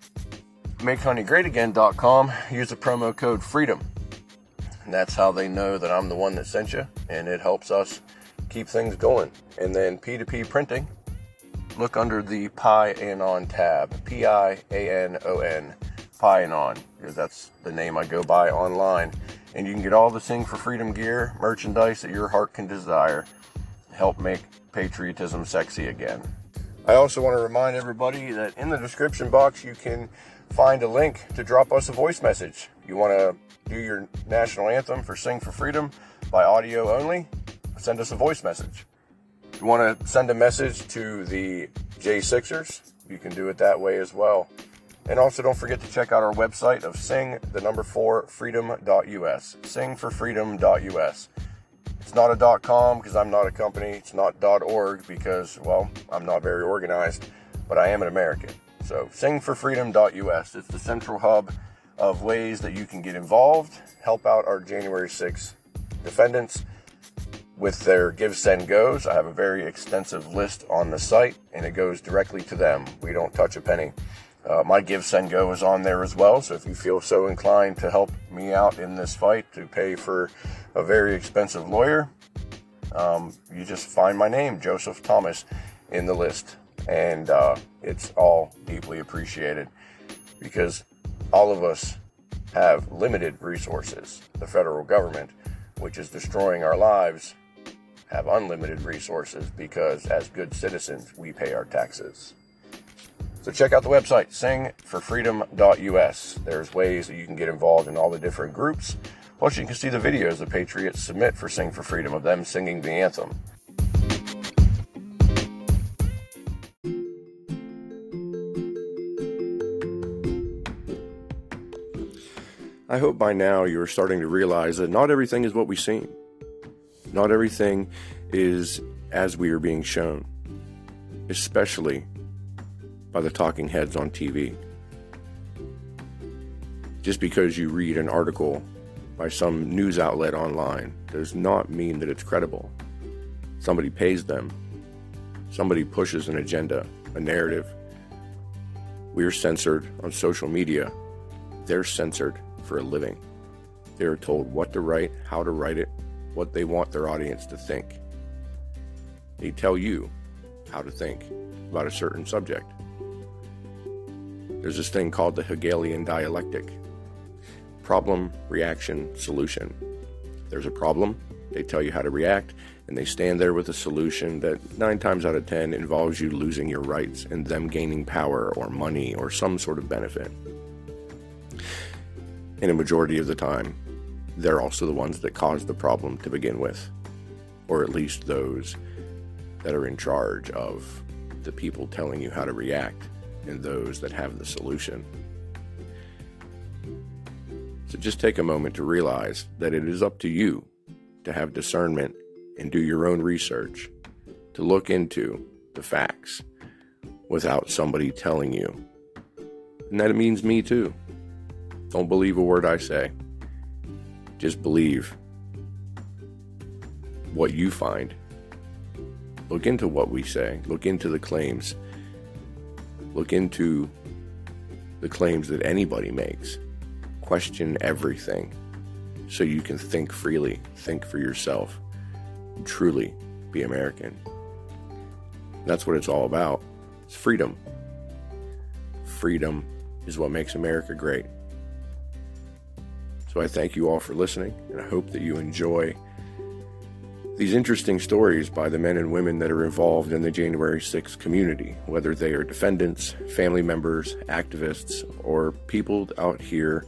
MakeHoneyGreatAgain.com. Use the promo code FREEDOM. And that's how they know that I'm the one that sent you, and it helps us keep things going. And then P2P printing, look under the Pi Anon tab. P I A N O N. Pi Anon, because that's the name I go by online. And you can get all the Sing for Freedom gear, merchandise that your heart can desire. Help make patriotism sexy again. I also want to remind everybody that in the description box you can find a link to drop us a voice message. You want to do your national anthem for Sing for Freedom by audio only? Send us a voice message. You want to send a message to the J6ers? You can do it that way as well. And also don't forget to check out our website of sing the number 4 freedom.us. singforfreedom.us. It's not a .com because I'm not a company. It's not .org because well, I'm not very organized, but I am an American. So singforfreedom.us. It's the central hub of ways that you can get involved, help out our January 6th defendants with their give send goes. I have a very extensive list on the site and it goes directly to them. We don't touch a penny. Uh, my give send go is on there as well. So if you feel so inclined to help me out in this fight to pay for a very expensive lawyer, um, you just find my name, Joseph Thomas, in the list. And uh, it's all deeply appreciated because all of us have limited resources. The federal government, which is destroying our lives, have unlimited resources because as good citizens, we pay our taxes. So check out the website, singforfreedom.us. There's ways that you can get involved in all the different groups. Plus, you can see the videos the Patriots submit for Sing for Freedom of them singing the anthem. I hope by now you're starting to realize that not everything is what we seem. Not everything is as we are being shown, especially by the talking heads on TV. Just because you read an article by some news outlet online does not mean that it's credible. Somebody pays them, somebody pushes an agenda, a narrative. We're censored on social media, they're censored for a living. They are told what to write, how to write it, what they want their audience to think. They tell you how to think about a certain subject. There's this thing called the Hegelian dialectic problem, reaction, solution. There's a problem, they tell you how to react, and they stand there with a solution that nine times out of ten involves you losing your rights and them gaining power or money or some sort of benefit. And a majority of the time, they're also the ones that caused the problem to begin with, or at least those that are in charge of the people telling you how to react and those that have the solution. So just take a moment to realize that it is up to you to have discernment and do your own research, to look into the facts without somebody telling you. And that means me too. Don't believe a word I say. Just believe what you find. Look into what we say. Look into the claims. Look into the claims that anybody makes. Question everything so you can think freely, think for yourself, truly be American. That's what it's all about. It's freedom. Freedom is what makes America great. So I thank you all for listening, and I hope that you enjoy these interesting stories by the men and women that are involved in the January 6th community, whether they are defendants, family members, activists, or people out here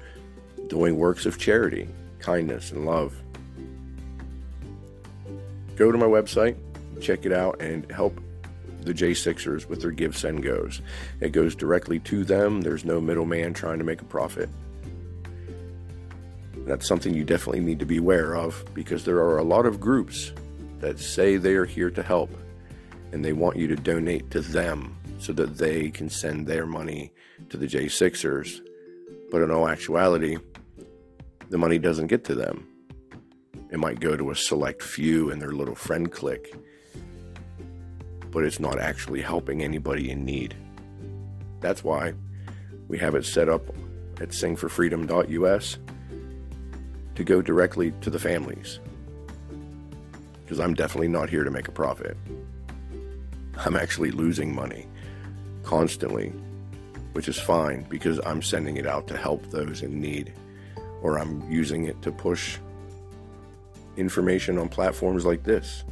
doing works of charity, kindness, and love. Go to my website, check it out, and help the J6ers with their Give Send Goes. It goes directly to them, there's no middleman trying to make a profit. That's something you definitely need to be aware of because there are a lot of groups that say they are here to help and they want you to donate to them so that they can send their money to the J6ers. But in all actuality, the money doesn't get to them. It might go to a select few in their little friend clique, but it's not actually helping anybody in need. That's why we have it set up at singforfreedom.us to go directly to the families. Because I'm definitely not here to make a profit. I'm actually losing money constantly, which is fine because I'm sending it out to help those in need, or I'm using it to push information on platforms like this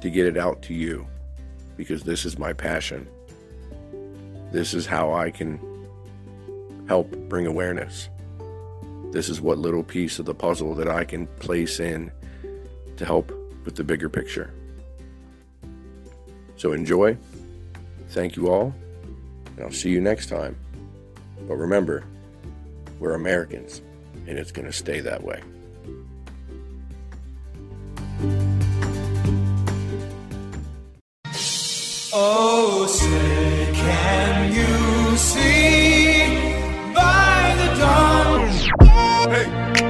to get it out to you because this is my passion. This is how I can help bring awareness. This is what little piece of the puzzle that I can place in to help with the bigger picture. So enjoy. Thank you all. And I'll see you next time. But remember, we're Americans, and it's going to stay that way. Oh, say, can you see by the dawn? Hey!